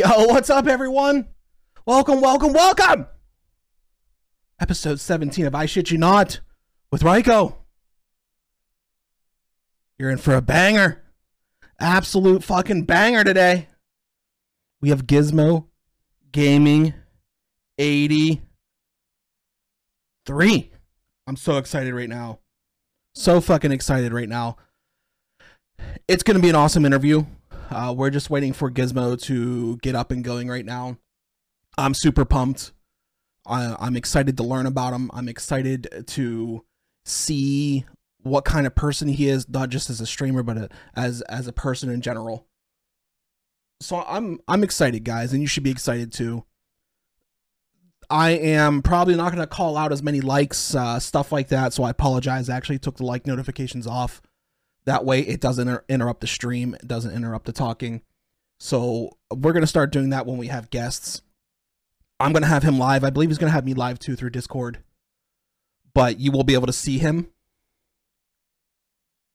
Yo, what's up, everyone? Welcome, welcome, welcome! Episode 17 of I Shit You Not with Ryco. You're in for a banger. Absolute fucking banger today. We have Gizmo Gaming 83. I'm so excited right now. So fucking excited right now. It's going to be an awesome interview. Uh, we're just waiting for Gizmo to get up and going right now. I'm super pumped. I, I'm excited to learn about him. I'm excited to see what kind of person he is, not just as a streamer, but a, as as a person in general. So I'm I'm excited, guys, and you should be excited too. I am probably not going to call out as many likes, uh, stuff like that. So I apologize. I actually took the like notifications off. That way it doesn't inter- interrupt the stream, it doesn't interrupt the talking. So we're going to start doing that when we have guests. I'm going to have him live. I believe he's going to have me live too through Discord. But you will be able to see him.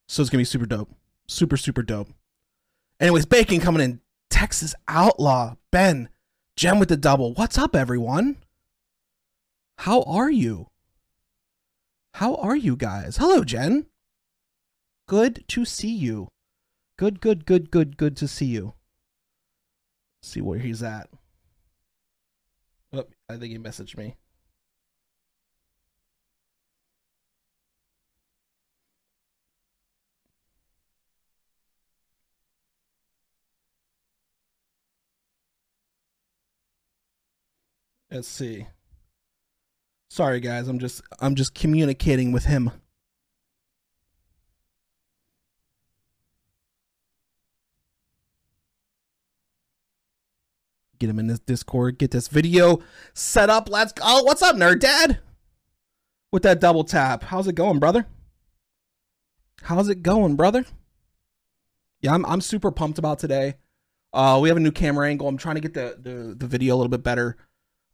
So it's going to be super dope. Super, super dope. Anyways, Bacon coming in. Texas Outlaw. Ben. Gem with the double. What's up, everyone? How are you? How are you guys? Hello, Jen. Good to see you. Good, good, good, good, good to see you. see where he's at. Oh, I think he messaged me. Let's see. Sorry guys, I'm just I'm just communicating with him. Get him in this Discord, get this video set up. Let's go. Oh, what's up, nerd dad? With that double tap. How's it going, brother? How's it going, brother? Yeah, I'm I'm super pumped about today. Uh we have a new camera angle. I'm trying to get the the, the video a little bit better.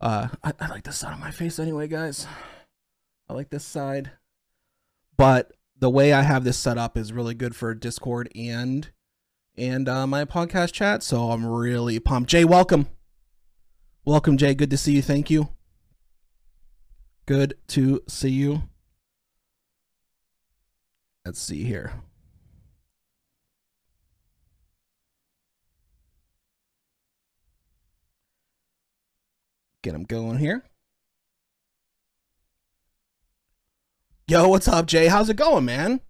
Uh, I, I like this side of my face anyway, guys. I like this side. But the way I have this set up is really good for Discord and and uh, my podcast chat. So I'm really pumped. Jay, welcome. Welcome, Jay. Good to see you. Thank you. Good to see you. Let's see here. Get him going here. Yo, what's up, Jay? How's it going, man?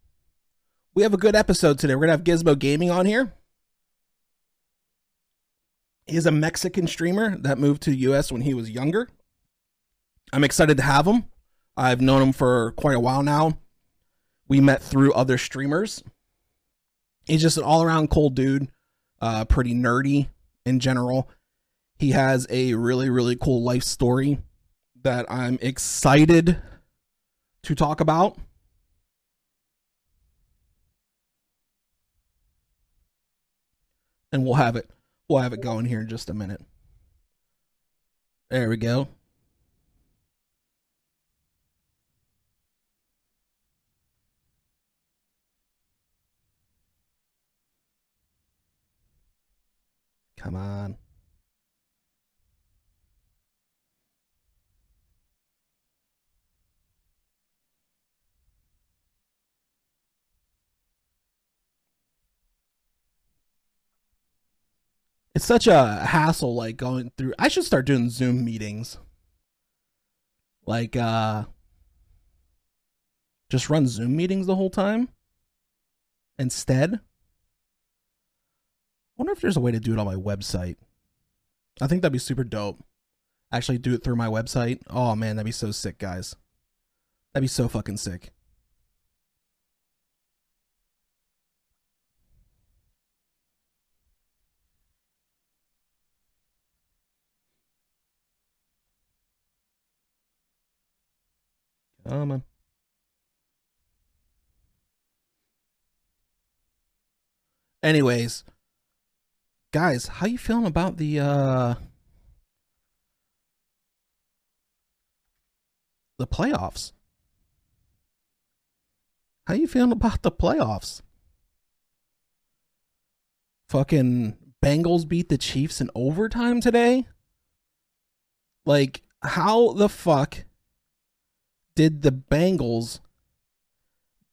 We have a good episode today. We're to have Gizmo Gaming on here. He's a Mexican streamer that moved to the US when he was younger. I'm excited to have him. I've known him for quite a while now. We met through other streamers. He's just an all around cool dude, uh, pretty nerdy in general. He has a really, really cool life story that I'm excited to talk about. And we'll have it we'll have it going here in just a minute. There we go. Come on. It's such a hassle like going through I should start doing Zoom meetings. Like uh just run Zoom meetings the whole time instead. I wonder if there's a way to do it on my website. I think that'd be super dope. Actually do it through my website. Oh man, that'd be so sick, guys. That'd be so fucking sick. Oh man. Anyways, guys, how you feeling about the uh the playoffs? How you feeling about the playoffs? Fucking Bengals beat the Chiefs in overtime today? Like, how the fuck did the Bengals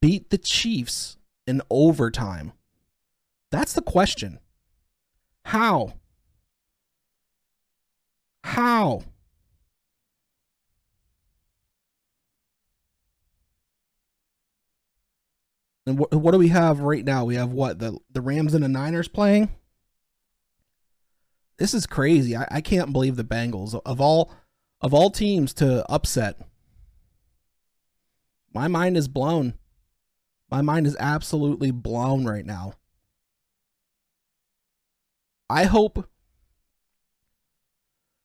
beat the Chiefs in overtime? That's the question. How? How? And what what do we have right now? We have what the the Rams and the Niners playing. This is crazy. I, I can't believe the Bengals of all of all teams to upset. My mind is blown. My mind is absolutely blown right now. I hope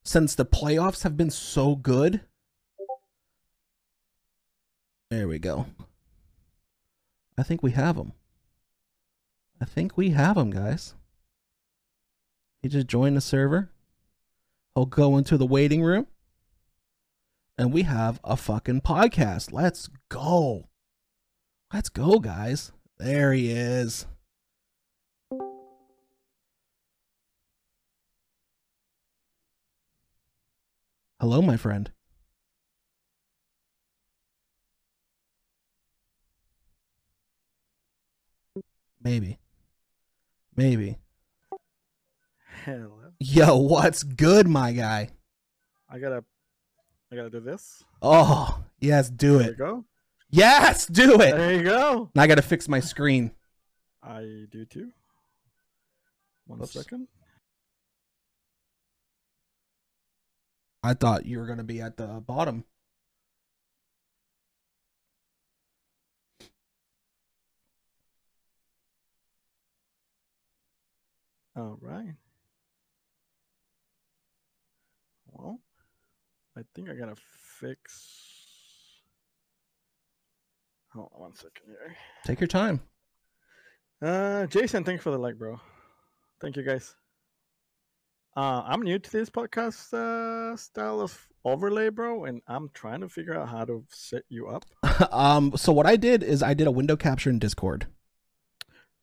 since the playoffs have been so good. There we go. I think we have him. I think we have him, guys. He just joined the server. He'll go into the waiting room. And we have a fucking podcast. Let's go. Let's go, guys. There he is. Hello, my friend. Maybe. Maybe. Hello. Yo, what's good, my guy? I gotta, I gotta do this. Oh, yes, do it. There you it. go. Yes, do it. There you go. Now I got to fix my screen. I do too. One Whoops. second. I thought you were to be at the bottom. All right. Well, I think I gotta fix. Hold on one second here. Take your time. Uh, Jason, thanks for the like, bro. Thank you, guys. Uh, I'm new to this podcast uh, style of overlay, bro, and I'm trying to figure out how to set you up. um, so what I did is I did a window capture in Discord.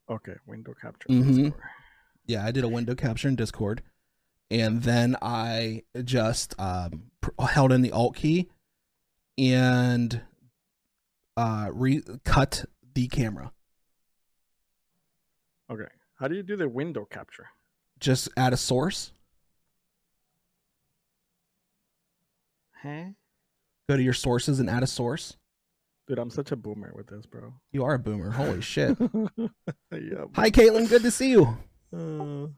Okay, window capture. Mhm. Discord. Yeah, I did a window capture in Discord, and then I just um, pr- held in the Alt key and uh, re- cut the camera. Okay, how do you do the window capture? Just add a source. Huh? Go to your sources and add a source. Dude, I'm such a boomer with this, bro. You are a boomer. Holy shit. yeah. Hi, Caitlin. Good to see you. Uh,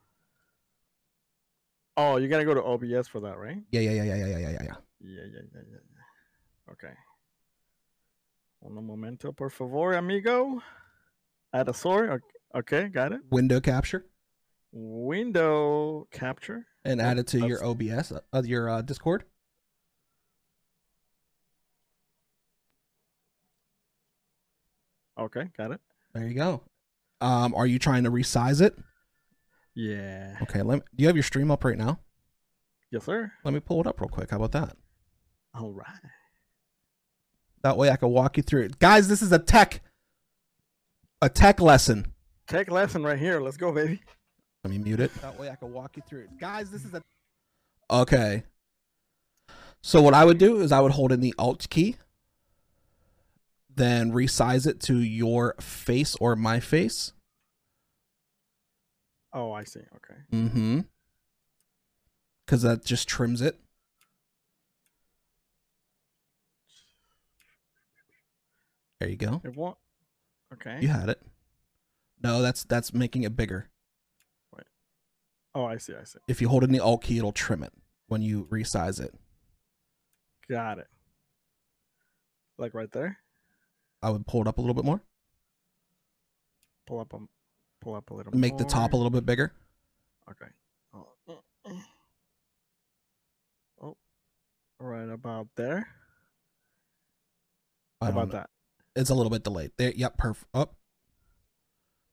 oh, you gotta go to OBS for that, right? Yeah, yeah, yeah, yeah, yeah, yeah, yeah, yeah. Yeah, yeah, yeah, yeah, yeah. Okay. Un momento, por favor, amigo. Add a sword. ok- Okay, got it. Window capture Window capture. and add it to your that's- OBS, uh, your uh, Discord. Okay, got it. There you go. Um, are you trying to resize it? Yeah. Okay. Let me, do you have your stream up right now? Yes, sir. Let me pull it up real quick. How about that? All right. That way I can walk you through it. Guys, this is a tech a tech lesson. Tech lesson right here. Let's go, baby. Let me mute it. That way I can walk you through it. Guys, this is a Okay. So what I would do is I would hold in the alt key, then resize it to your face or my face. Oh, I see. Okay. Mm-hmm. Cause that just trims it. There you go. It won't. Okay. You had it. No, that's that's making it bigger. Oh, I see. I see. If you hold in the alt key, it'll trim it when you resize it. Got it. Like right there. I would pull it up a little bit more. Pull up a, pull up a little. Make the top a little bit bigger. Okay. Oh, oh, right about there. How about know. that? It's a little bit delayed. There, yep, perfect. Up. Oh.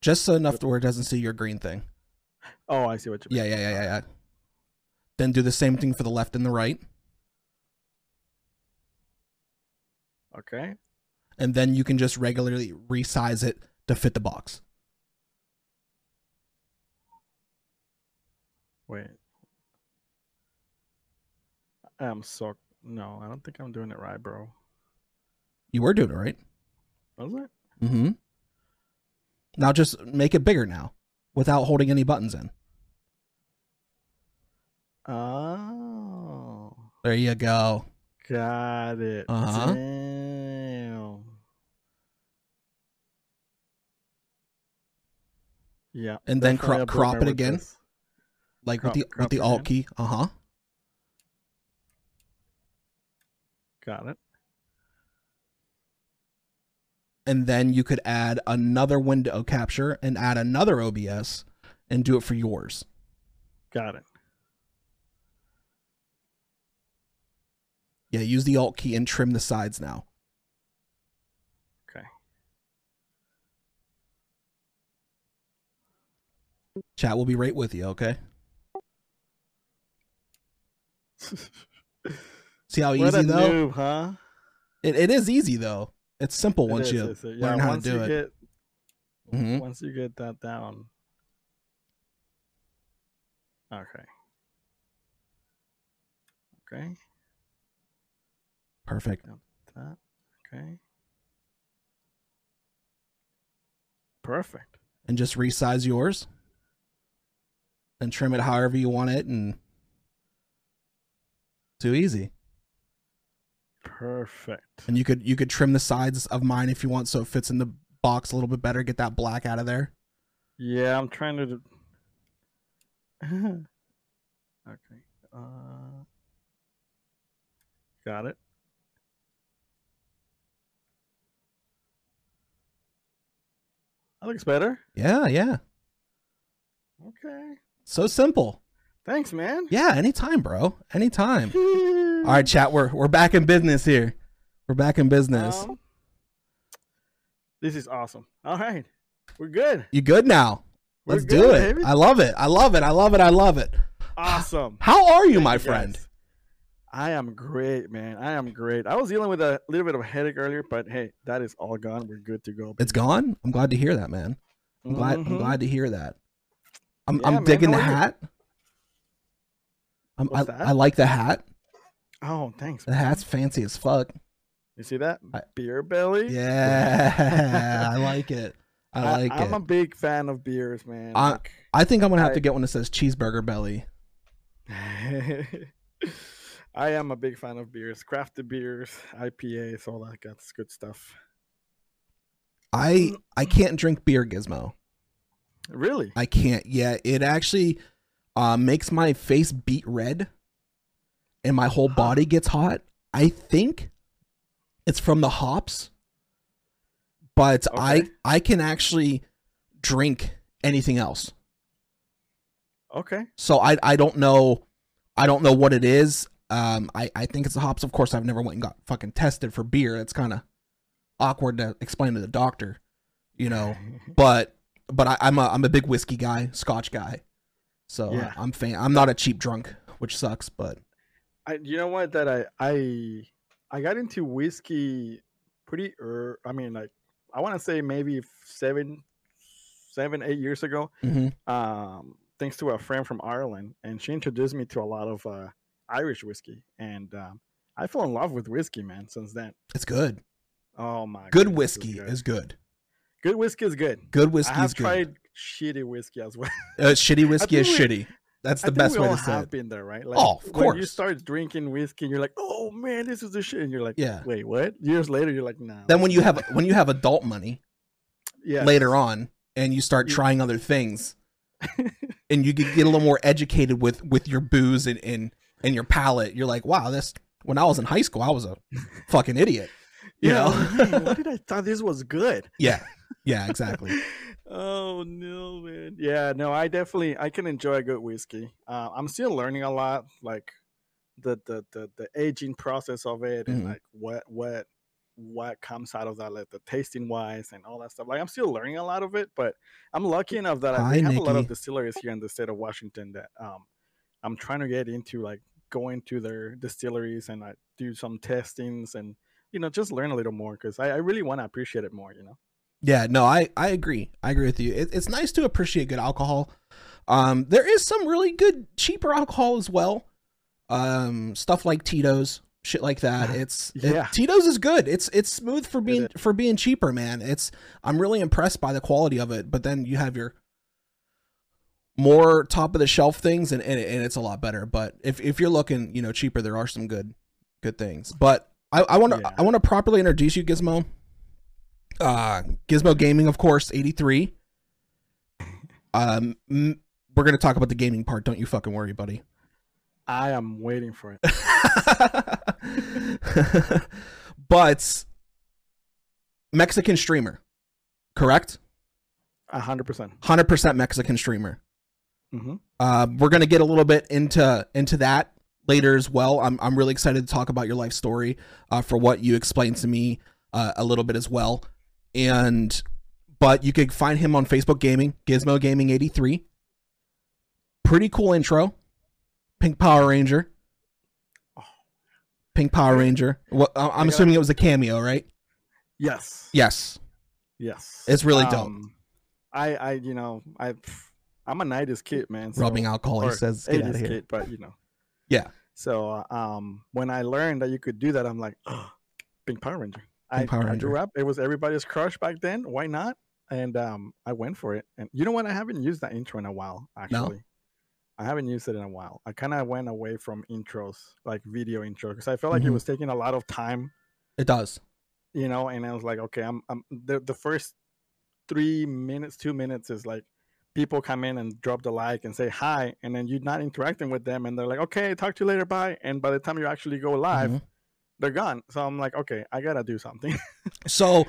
Just so enough to where it doesn't see your green thing. Oh, I see what you Yeah, mean. yeah, yeah, yeah, yeah. Then do the same thing for the left and the right, Okay. and then you can just regularly resize it to fit the box. Wait. I'm so no. I don't think I'm doing it right, bro. You were doing it right. Was it? Mm-hmm. Now just make it bigger now, without holding any buttons in. Oh, There you go. got it. Uh-huh. Damn. Yeah. And then cro- crop it again? this. Like Crop- with the with the alt key. Uh huh. Got it. And then you could add another window capture and add another OBS and do it for yours. Got it. Yeah, use the alt key and trim the sides now. Okay. Chat will be right with you, okay? See how what easy though? noob, huh? It, it is easy though. It's simple It once is, you learn how to do it. Get, Mhm. Once you get that down. Okay. Okay. Perfect. That. Okay. Perfect. And just resize yours. And trim it however you want it and too easy. Perfect. And you could you could trim the sides of mine if you want so it fits in the box a little bit better, get that black out of there. Yeah, I'm trying to. okay. Uh, got it. That looks better. Yeah, yeah. Okay. So simple. Thanks, man. Yeah, anytime, bro. Anytime. All right, chat, we're we're back in business here. We're back in business. Um, this is awesome. All right. We're good. you good now? We're Let's good, do it. baby. I love it. I love it. I love it. I love it. Awesome. How are you, Thank my guys. friend? I am great, man. I am great. I was dealing with a little bit of a headache earlier, but hey, that is all gone. We're good to go. It's gone. I'm glad to hear that, man. I'm glad. I'm Mhm. glad to hear that. I'm Yeah, I'm man, digging the hat. you? I? I like the hat. Oh, thanks. The hat's fancy as fuck. You see that? I- Beer belly? Yeah, I like it. I like I'm it. a big fan of beers, man. I- Like- I think I'm gonna have to get one that says cheeseburger belly. I am a big fan of beers, crafted beers, IPAs, all that good, good stuff. I I can't drink beer, Gizmo. Really? I can't. Yeah, it actually uh, makes my face beet red, and my whole body gets hot. I think it's from the hops, but I I can actually drink anything else. Okay. So I I don't know I don't know what it is. Um I I think it's the hops. Of course, I've never went and got fucking tested for beer. It's kind of awkward to explain to the doctor, you know. But but I, I'm a I'm a big whiskey guy, Scotch guy. So Yeah. I'm fan. I'm not a cheap drunk, which sucks. But I you know what that I I I got into whiskey pretty er I mean like I want to say maybe seven seven eight years ago mhm. um thanks to a friend from Ireland and she introduced me to a lot of uh Irish whiskey and um I fell in love with whiskey man since then it's good. oh my Good goodness, whiskey good. is good. good whiskey is good Good I whiskey have is good. Shitty whiskey as well. Uh, shitty whiskey is we- shitty. That's the best way to say it. been there right? Like Oh, of when you start drinking whiskey and you're like oh man this is the shit. And you're like Yeah. wait what? Years later you're like nah Then when you have when you have adult money, yeah later on and you start You- trying other things and you get, get a little more educated with with your booze and and, and your palate you're like wow this when i was in high school i was a fucking idiot. You Yeah, know? what did I thought this was good? yeah. Yeah exactly oh no, man. Yeah, no, I definitely I can enjoy a good whiskey. Uh, I'm still learning a lot, like the the the, the aging process of it, and Mhm. like what what what comes out of that, like the tasting wise and all that stuff. Like I'm still learning a lot of it, but I'm lucky enough that I Hi, we have a lot of distilleries here in the state of Washington that um I'm trying to get into, like going to their distilleries and I do some testings and you know just learn a little more because I, I really want to appreciate it more. You know. Yeah no i i agree i agree with you it, it's nice to appreciate good alcohol Um, there is some really good cheaper alcohol as well. Um, stuff like Tito's, shit like that. It's it- Yeah. Tito's is good. It's it's smooth for being for being cheaper, man. It's I'm really impressed by the quality of it. But then you have your more top of the shelf things, and, and and it's a lot better. But if if you're looking, you know, cheaper, there are some good good things. But I I want to I want to properly introduce you, Gizmo. Uh, Gizmo Gaming, of course, eighty three. Um, m- we're gonna talk about the gaming part. Don't you fucking worry, buddy. I am waiting for it. but Mexican streamer, correct? A hundred percent. Hundred percent Mexican streamer. Mm-hmm. Uh, we're gonna get a little bit into into that later as well. I'm I'm really excited to talk about your life story, uh, for what you explained to me uh, a little bit as well. And but you could find him on Facebook Gaming, Gizmo Gaming eighty three. Pretty cool intro. Pink Power Ranger. Pink Power Ranger. Well, I- I'm assuming it was a cameo, right? Yes. Yes. Yes. It's really dope. Um, I, I, you know, I, I'm a '90s kid, man. so- Rubbing alcohol, he says. Get out 80s of here. kid, but you know. Yeah. So, uh, um, when I learned that you could do that, I'm like, oh, Pink Power Ranger. I, I grew up. It was everybody's crush back then. Why not? And um, I went for it. And you know what? I haven't used that intro in a while. Actually, I haven't used it in a while. I kind of went away from intros, like video intro, because I felt like it Mhm. was taking a lot of time It does. you know and i was like okay i'm, I'm the, the first three minutes two minutes is like people come in and drop the like and say hi and then you're not interacting with them and they're like okay talk to you later bye and by the time you actually go live Mhm. They're gone so i'm like okay i gotta do something So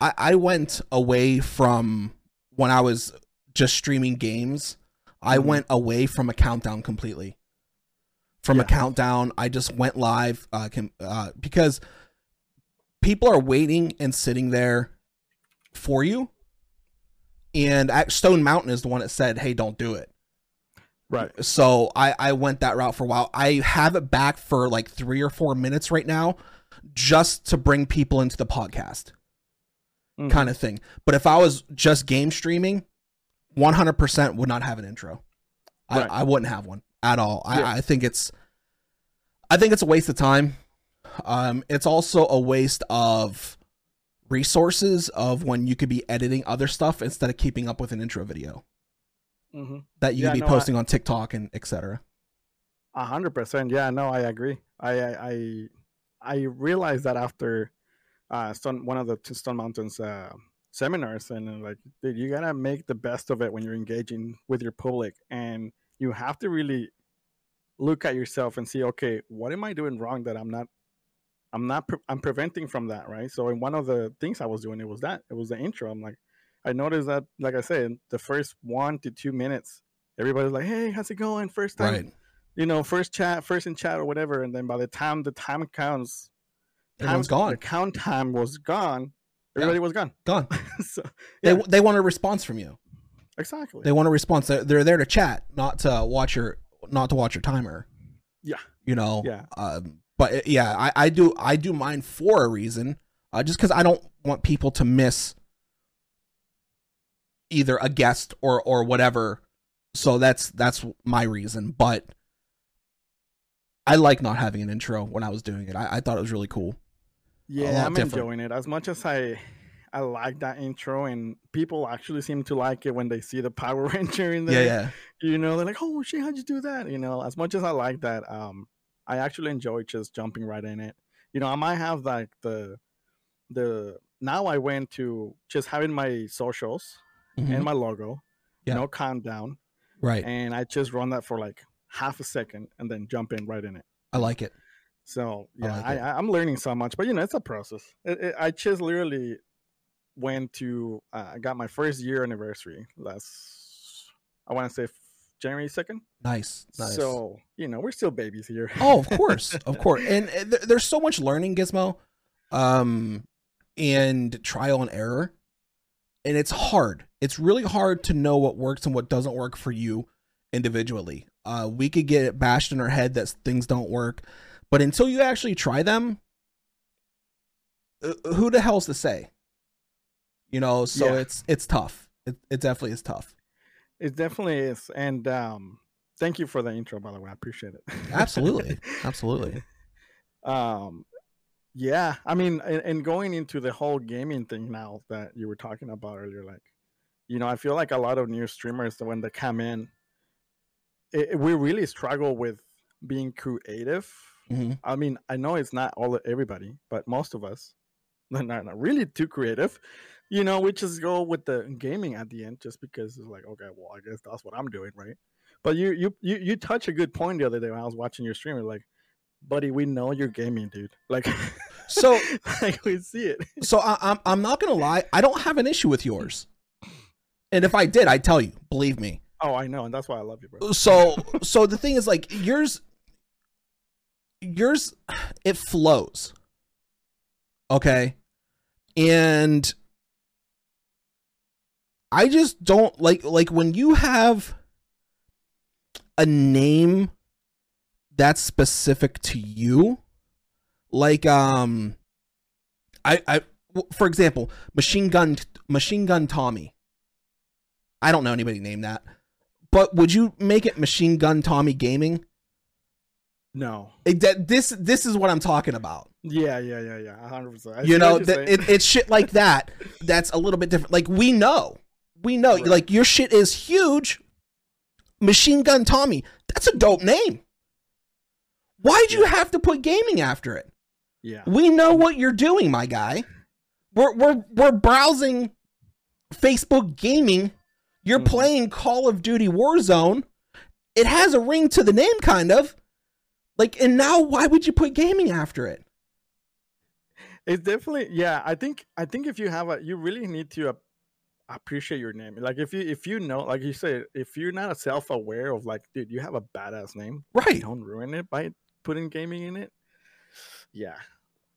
I, I went away from when I was just streaming games. I Mhm. went away from a countdown completely. From a countdown, I just went live uh, can, uh, because people are waiting and sitting there for you. And Stone Mountain is the one that said, "Hey, don't do it." Right So I I went that route for a while. I have it back for like three or four minutes right now, just to bring people into the podcast Mhm. kind of thing. But if I was just game streaming, 100% would not have an intro. I, Right. I wouldn't have one at all. I, I think it's I think it's a waste of time. Um, it's also a waste of resources of when you could be editing other stuff instead of keeping up with an intro video Mhm. that you Yeah, be no, I- posting on TikTok and etc. A hundred percent. Yeah, no, I agree. I I I, I realized that after uh Stone one of the Stone Mountains uh seminars and then, like dude, you gotta make the best of it when you're engaging with your public and you have to really look at yourself and see, okay, what am I doing wrong that I'm not I'm not pre- I'm preventing from that, right? So in one of the things I was doing it was that it was the intro. I'm like I noticed that like I said, the first one to two minutes, everybody's like, Hey, how's it going? First time Right. you know, first chat, first in chat or whatever, and then by the time the time counts, Everyone's time- gone. The count time was gone. Everybody was gone. Gone. so, They yeah, they want a response from you. exactly. They want a response. They're, they're there to chat, not to watch your not to watch your timer. Yeah. You know. Yeah. Um, but yeah, I, I do I do mine for a reason, uh, just because I don't want people to miss either a guest or or whatever. So that's that's my reason. But I like not having an intro when I was doing it. I, I thought it was really cool. yeah, I'm different. enjoying it as much as I. I like that intro, and people actually seem to like it when they see the Power Ranger in there. Yeah, yeah. You know, they're like, "Oh shit, how'd you do that?" You know, as much as I like that, um, I actually enjoy just jumping right in it. You know, I might have like the, the now I went to just having my socials Mhm. and my logo, Yeah. no countdown, Right. and I just run that for like half a second and then jump in right in it. I like it. So yeah, I, it. I, I'm learning so much, but you know, it's a process. It, it, I just literally went to uh, I got my first year anniversary last I want to say January second. Nice. Nice. So you know, we're still babies here. oh of course of course and uh, th- there's so much learning gizmo um and trial and error and it's hard it's really hard to know what works and what doesn't work for you individually uh we could get it bashed in our head that things don't work but until you actually try them uh, who the hell's to say you know so Yeah. it's it's tough it, it definitely is tough It definitely is. And um thank you for the intro by the way. I appreciate it. Absolutely. Absolutely. um yeah, I mean and, and going into the whole gaming thing now that you were talking about earlier like you know, I feel like a lot of new streamers when they come in it, we really struggle with being creative. Mhm. I mean, I know it's not all everybody, but most of us not, not really too creative. You know, we just go with the gaming at the end just because it's like, okay, well, I guess that's what I'm doing, right? But you you you you touch a good point the other day when I was watching your stream. Like, buddy, we know you're gaming, dude. Like, So like we see it. so I, I'm I'm not gonna lie. I don't have an issue with yours. And if I did, I'd tell you. Believe me. Oh, I know, and that's why I love you, bro. so so the thing is like yours yours it flows okay and i just don't like like when you have a name that's specific to you like um i i for example machine gun machine gun tommy i don't know anybody named that but would you make it Machine Gun Tommy Gaming? No. It, that, this this is what I'm talking about. Yeah, yeah, yeah, yeah. hundred percent. you know, that it, it's shit like that. That's a little bit different. Like we know, we know. Right. Like your shit is huge. Machine Gun Tommy. That's a dope name. Why'd you Yeah. have to put gaming after it? yeah. We know what you're doing, my guy. We're we're we're browsing Facebook gaming. You're Mhm. playing Call of Duty Warzone. It has a ring to the name, kind of. Like, and now why would you put gaming after it? It's definitely yeah. I think I think if you have a, you really need to ap- appreciate your name. Like if you if you know, like you said, if you're not self aware of like, dude, you have a badass name. Right. Don't ruin it by putting gaming in it. Yeah,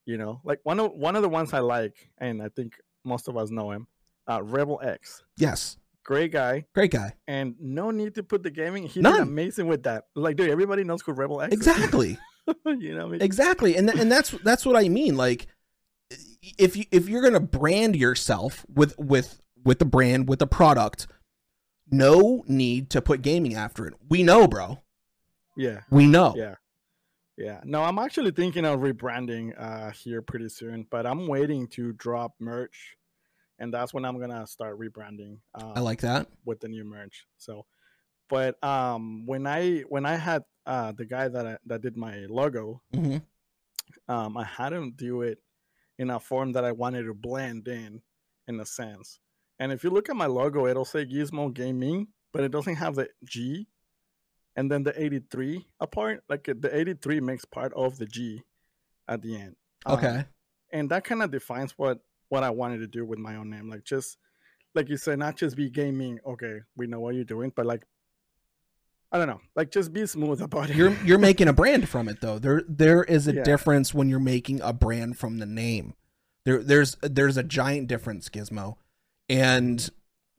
you know, like one of one of the ones I like, and I think most of us know him, uh, Rebel X. Yes. Great guy, Great guy. and no need to put the gaming. He None. did amazing with that. Like, dude, everybody knows who Rebel X. is. Exactly. you know, what I mean? exactly. And th- and that's that's what I mean. Like, if you if you're gonna brand yourself with with with the brand with the product, no need to put gaming after it. We know, bro. yeah. We know. Yeah. Yeah. No, I'm actually thinking of rebranding uh here pretty soon, but I'm waiting to drop merch and that's when I'm gonna start rebranding uh, I like that. with the new merch. So but um when I when I had uh the guy that I, that did my logo, hmm um I had him do it in a form that I wanted to blend in in a sense. And if you look at my logo, it'll say Gizmo Gaming, but it doesn't have the G and then the 83 apart. Like the 83 makes part of the G at the end. Um, Okay. and that kind of defines what what I wanted to do with my own name. Like just like you said, not just be gaming. Okay, we know what you're doing, but like I don't know, like just be smooth about it. you're you're making a brand from it though. There there is a Yeah. difference when you're making a brand from the name. There there's there's a giant difference, Gizmo. And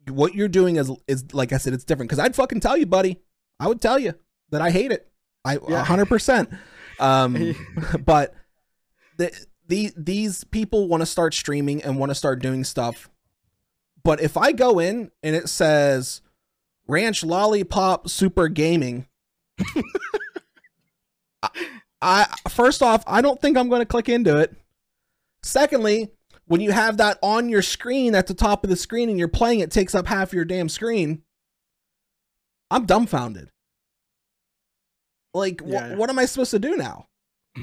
what you're doing is is like I said, it's different. Cause I'd fucking tell you, buddy. I would tell you that I hate it. I a Yeah. hundred percent. Um but the, the these people want to start streaming and want to start doing stuff. But if I go in and it says Ranch Lollipop Super Gaming, I, I first off, I don't think I'm going to click into it. Secondly, when you have that on your screen at the top of the screen and you're playing it takes up half your damn screen, I'm dumbfounded. Like, wh- Yeah. what am I supposed to do now?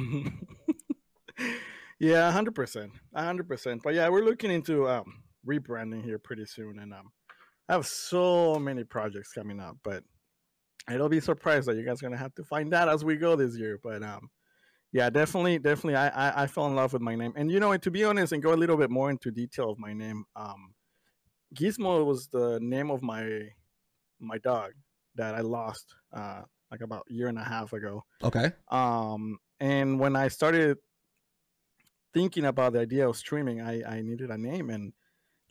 yeah, hundred percent, hundred percent. But yeah, we're looking into um, rebranding here pretty soon, and um, I have so many projects coming up. But it'll be surprised that you guys are gonna have to find out as we go this year. But um, yeah, definitely, definitely, I, I I fell in love with my name, and you know, and to be honest, and go a little bit more into detail of my name, um, Gizmo was the name of my my dog that I lost uh like about a year and a half ago Okay. um and when i started thinking about the idea of streaming i i needed a name and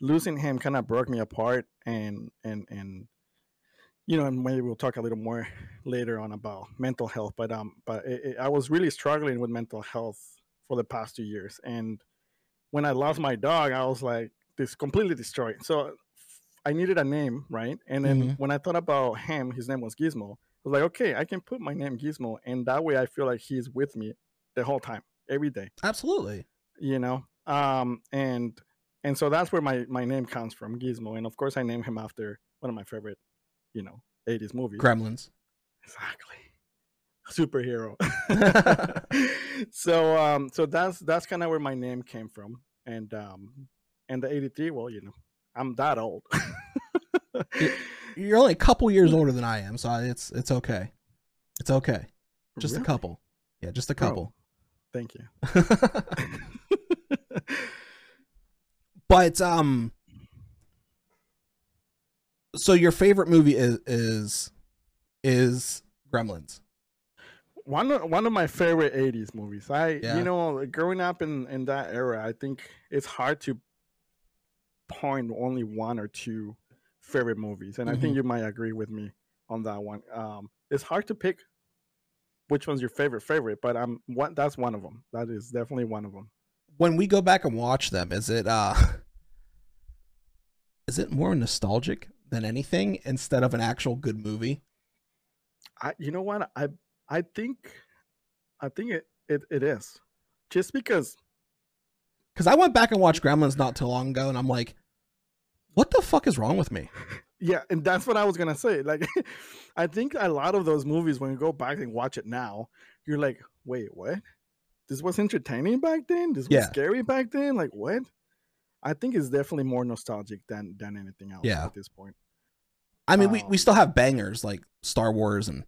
losing him kind of broke me apart and and and you know and maybe we'll talk a little more later on about mental health but um but it, it- i was really struggling with mental health for the past two years and when i lost my dog i was like this completely destroyed so I needed a name, right? And then Mhm. when I thought about him, his name was Gizmo. I was like, okay, I can put my name Gizmo, and that way I feel like he's with me the whole time, every day. Absolutely. You know, um, and and so that's where my my name comes from, Gizmo. And of course, I named him after one of my favorite, you know, '80s movies. Gremlins. Exactly. Superhero. so um so that's that's kind of where my name came from. And um and the 83, well, you know, I'm that old. You're only a couple years older than I am, so it's it's okay. It's okay. Just a couple. Yeah, just a couple. Thank you. but um so your favorite movie is is is Gremlins. one of one of my favorite 80s movies. I Yeah. you know, growing up in in that era, I think it's hard to point only one or two favorite movies. And I think Mhm. you might agree with me on that one. Um it's hard to pick which one's your favorite favorite, but I'm one that's one of them. That is definitely one of them. When we go back and watch them, is it uh is it more nostalgic than anything instead of an actual good movie? I you know what? I I think I think it it, it is. Just because Because I went back and watched Gremlins not too long ago, and I'm like, what the fuck is wrong with me? Yeah, and that's what I was gonna say. Like, I think a lot of those movies, when you go back and watch it now, you're like, wait, what? This was entertaining back then. This was Yeah. scary back then. Like, what? I think it's definitely more nostalgic than than anything else Yeah. at this point. I mean, we, we Um, still have bangers like Star Wars and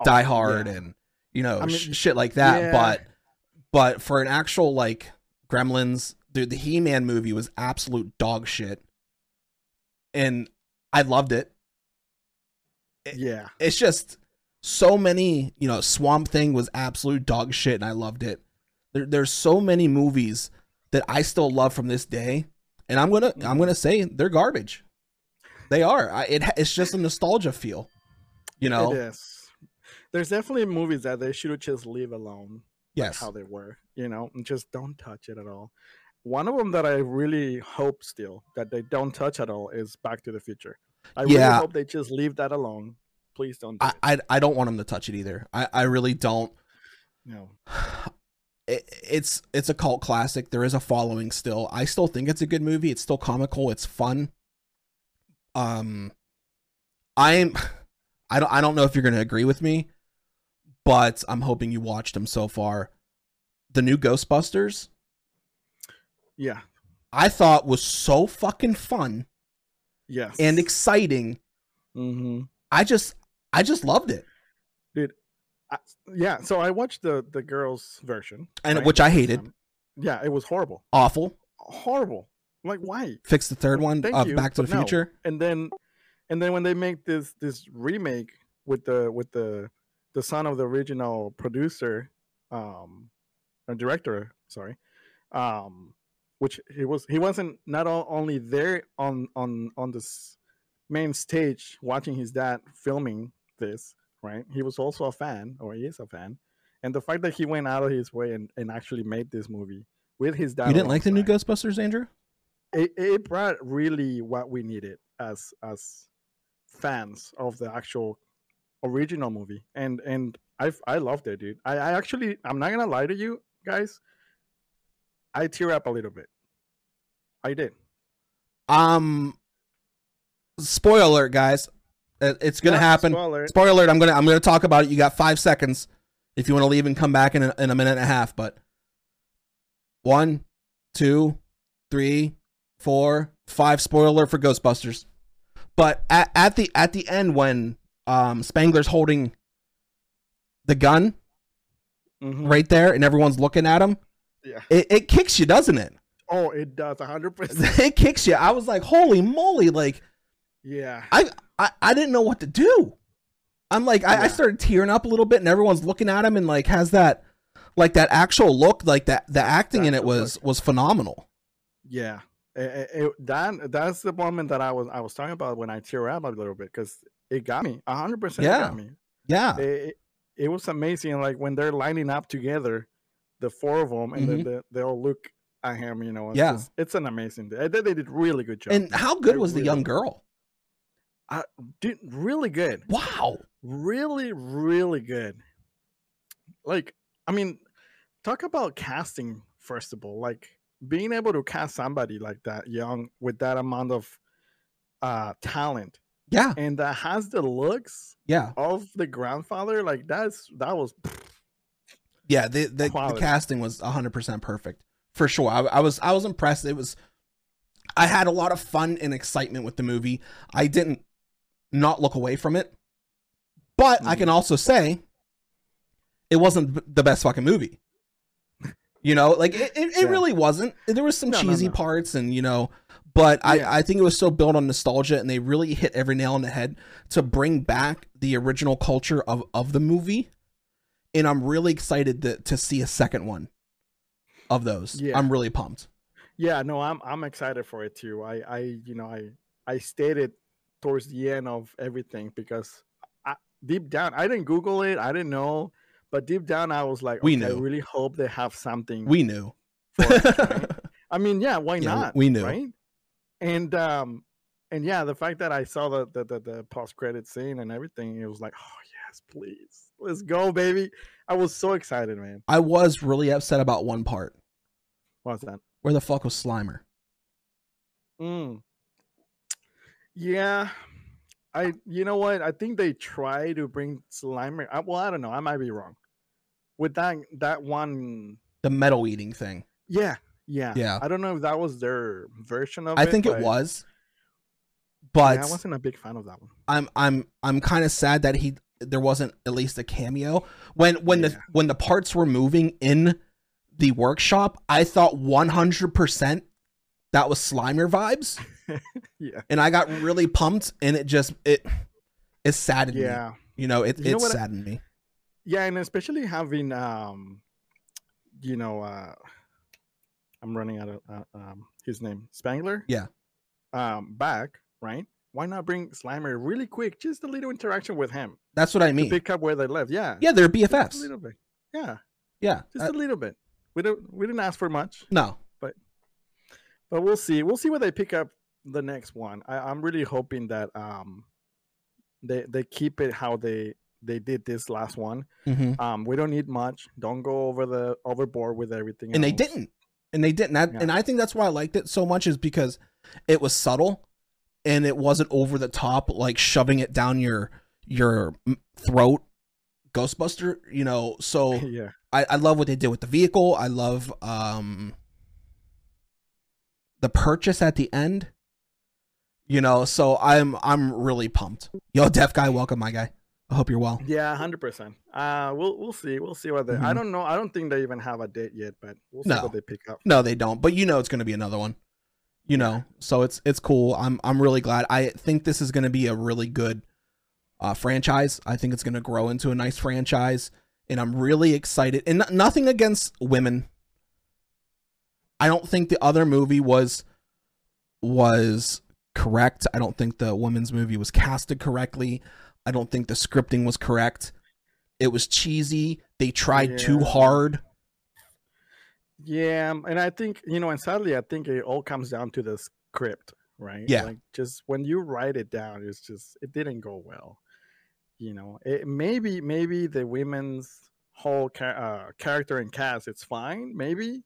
Oh, Die Hard yeah. and you know I mean, sh- shit like that. yeah. But but for an actual like Gremlins, dude, the He Man movie was absolute dog shit, and I loved it. yeah, It's just so many, you know, Swamp Thing was absolute dog shit, and I loved it. There, there's so many movies that I still love from this day, and I'm gonna I'm gonna say they're garbage. They are. I, it it's just a nostalgia feel, you know. it is. There's definitely movies that they should just leave alone. like Yes. how they were, you know, and just don't touch it at all. One of them that I really hope still that they don't touch at all is Back to the Future. I really hope they just leave that alone. Please don't. Do I, it. I I don't want them to touch it either. I I really don't. No. It, it's it's a cult classic. There is a following still. I still think it's a good movie. It's still comical. It's fun. Um, I'm. I don't. I don't know if you're going to agree with me, but I'm hoping you watched them so far. The new Ghostbusters, Yeah. I thought was so fucking fun Yes. and exciting. hmm I just, I just loved it, I, yeah. So I watched the the girls' version, and right, which I hated. time. Yeah, it was horrible. Awful. Horrible. Like why? Fix the third one Thank of you, Back to the no. Future. and then and then when they make this this remake with the with the the son of the original producer um or director sorry um which he was he wasn't not o- only there on on on this main stage watching his dad filming this right? He was also a fan or he is a fan. And the fact that he went out of his way and, and actually made this movie with his dad You didn't like the new Ghostbusters, Andrew? it, it brought really what we needed as as fans of the actual original movie. And and i i loved it dude. I, I actually i'm not gonna lie to you guys i tear up a little bit i did Um, spoiler alert, guys. It's gonna Yeah, happen. spoiler. Spoiler alert. I'm gonna I'm gonna talk about it. You got five seconds if you want to leave and come back in a, in a minute and a half. But one, two, three, four, five. Spoiler alert for Ghostbusters. But at, at the at the end when um Spengler's holding the gun Mhm. right there and everyone's looking at him, yeah it, it kicks you, doesn't it? oh it does 100% it kicks you. I was like, holy moly! Like yeah I, I I didn't know what to do. I'm like I, I started tearing up a little bit, and everyone's looking at him and like has that like that actual look, like that the acting in it was was phenomenal. yeah It- it- that that's the moment that i was i was talking about when i tear up a little bit because it got me 100% Yeah. got me Yeah, it, it- it was amazing like when they're lining up together the four of them and Mhm. then they, they all look at him. You know, it's Yeah. just- it's an amazing. They, they did really good job. And how good I was the really- young girl? I did really good. Wow. really really good like i mean talk about casting first of all like being able to cast somebody like that young with that amount of uh talent Yeah. and that has the looks Yeah. of the grandfather like that's that was Yeah. The the, the casting was 100% perfect for sure. I, I was I was impressed. It was. I had a lot of fun and excitement with the movie. I didn't not look away from it, but I Mhm. can also say it wasn't the best fucking movie. You know, like it, it, it Yeah. really wasn't. There was some No, no, cheesy no. parts, and you know, but Yeah. I I think it was still built on nostalgia, and they really hit every nail on the head to bring back the original culture of of the movie. And I'm really excited to to see a second one of those. Yeah. I'm really pumped. yeah no i'm i'm excited for it too i i you know i i stated towards the end of everything because I, deep down i didn't google it i didn't know but deep down i was like We okay, i knew. really hope they have something We knew. us, right? I mean, yeah, why Yeah, not? we knew. right? And um, and yeah, the fact that I saw the the the, the post credit scene and everything, it was like, oh yes, please, let's go, baby! I was so excited, man. I was really upset about one part. What's that? Where the fuck was Slimer? Mm. Yeah, I. You know what? I think they try to bring Slimer. I, well, I don't know. I might be wrong. With that that one, The metal eating thing. yeah, yeah, Yeah. I don't know if that was their version of I it. think it but- was. Yeah, But I wasn't a big fan of that one. I'm I'm I'm kind of sad that he there wasn't at least a cameo when when the when the parts were moving in the workshop. I thought 100 percent that was Slimer vibes, Yeah. and I got really pumped, and it just it it saddened me. Yeah. You know, it You know it I- saddened me. Yeah, and especially having um you know uh I'm running out of uh, um his name, Spengler. Yeah. Um back, right? Why not bring Slimer really quick? Just a little interaction with him That's what I mean. pick up where they left. Yeah. Yeah, they're Just a BFFs. little bit. Yeah. Yeah. Just Uh, a little bit. We don't we didn't ask for much, no. but but we'll see. We'll see where they pick up the next one. I, I'm really hoping that um they they keep it how they they did this last one. hmm Um, we don't need much. Don't go over the overboard with everything. and they didn't and they didn't Yeah. and i think that's why i liked it so much is because it was subtle and it wasn't over the top like shoving it down your your throat ghostbuster you know so yeah, I, I love what they did with the vehicle i love um the purchase at the end you know so i'm i'm really pumped yo deaf guy welcome my guy i hope you're well yeah, hundred percent. Uh, we'll we'll see. We'll see what they. I Mhm. don't know. I don't think they even have a date yet, but we'll see No. what they pick up. No, they don't. But you know it's going to be another one. You know, so it's it's cool. I'm I'm really glad. I think this is going to be a really good uh, franchise. I think it's going to grow into a nice franchise, and I'm really excited. And no- nothing against women. I don't think the other movie was was correct. I don't think the women's movie was casted correctly. I don't think the scripting was correct. It was cheesy. They tried too hard. Yeah, and I think you know, and sadly, I think it all comes down to the script, right? Yeah. Like just when you write it down, it's just it didn't go well. You know, it maybe maybe the women's whole uh, character and cast, it's fine. Maybe,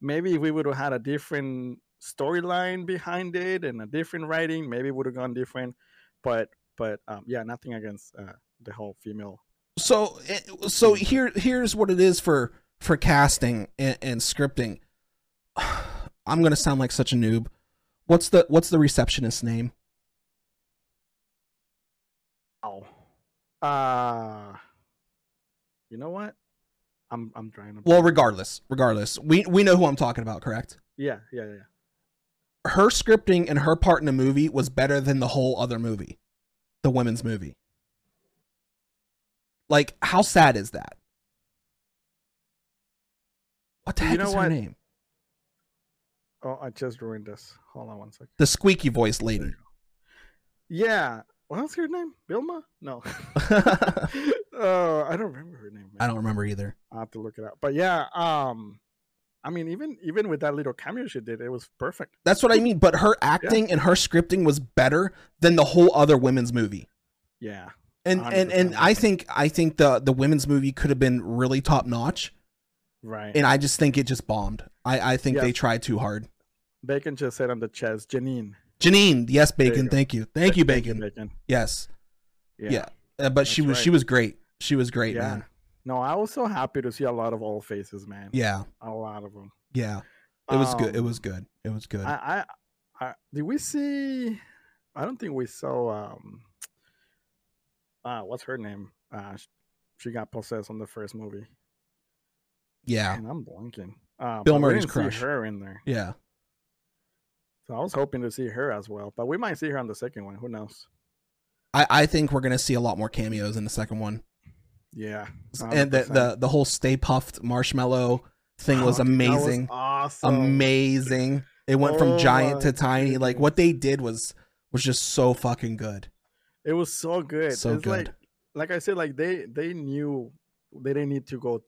maybe if we would have had a different storyline behind it and a different writing, maybe it would have gone different. But but um, yeah, nothing against uh, the whole female. so eh, so here here's what it is for for casting and, and scripting i'm gonna sound like such a noob. What's the what's the receptionist's name? Oh, uh, you know what? I'm I'm trying to. well regardless regardless. We we know who i'm talking about correct? Yeah, yeah, yeah. her scripting and her part in the movie was better than the whole other movie the women's movie. Like how sad is that what the You heck know is her name Oh, I just ruined this. Hold on one second. the squeaky voice lady Yeah. What's her name? Bilma? No. oh, I don't remember her name. i don't remember either I have to look it up. But yeah, um, I mean, even even with that little cameo she did, it was perfect. That's what I mean. But her acting and her scripting was better than the whole other women's movie. Yeah, And and and I think I think the the women's movie could have been really top notch. Right. And I just think it just bombed. I I think Yeah. they tried too hard. Bacon just said on the chest, Janine. Janine, yes, There you Bacon. Thank you, thank you, Bacon. Bacon. Yes, Yeah. yeah. Uh, but she That's was she was great. She was great, Yeah. man. No, I was so happy to see a lot of old faces, man. Yeah, A lot of them. yeah. It was good. It Um, was good. It was good. I, I, I did we see? I don't think we saw. Um, uh, what's her name? Uh, she got possessed on the first movie. Yeah, And I'm blanking. Uh, Bill Murray's crush. her in there, yeah. so I was hoping to see her as well. But we might see her on the second one. Who knows? I I think we're gonna see a lot more cameos in the second one. Yeah, And the 100%. the the whole Stay Puft marshmallow thing was Oh, amazing. awesome. amazing. It went from Oh giant to tiny. Like what they did was was just so fucking good. It was so good. So it's like good. like I said, like they they knew they didn't need to go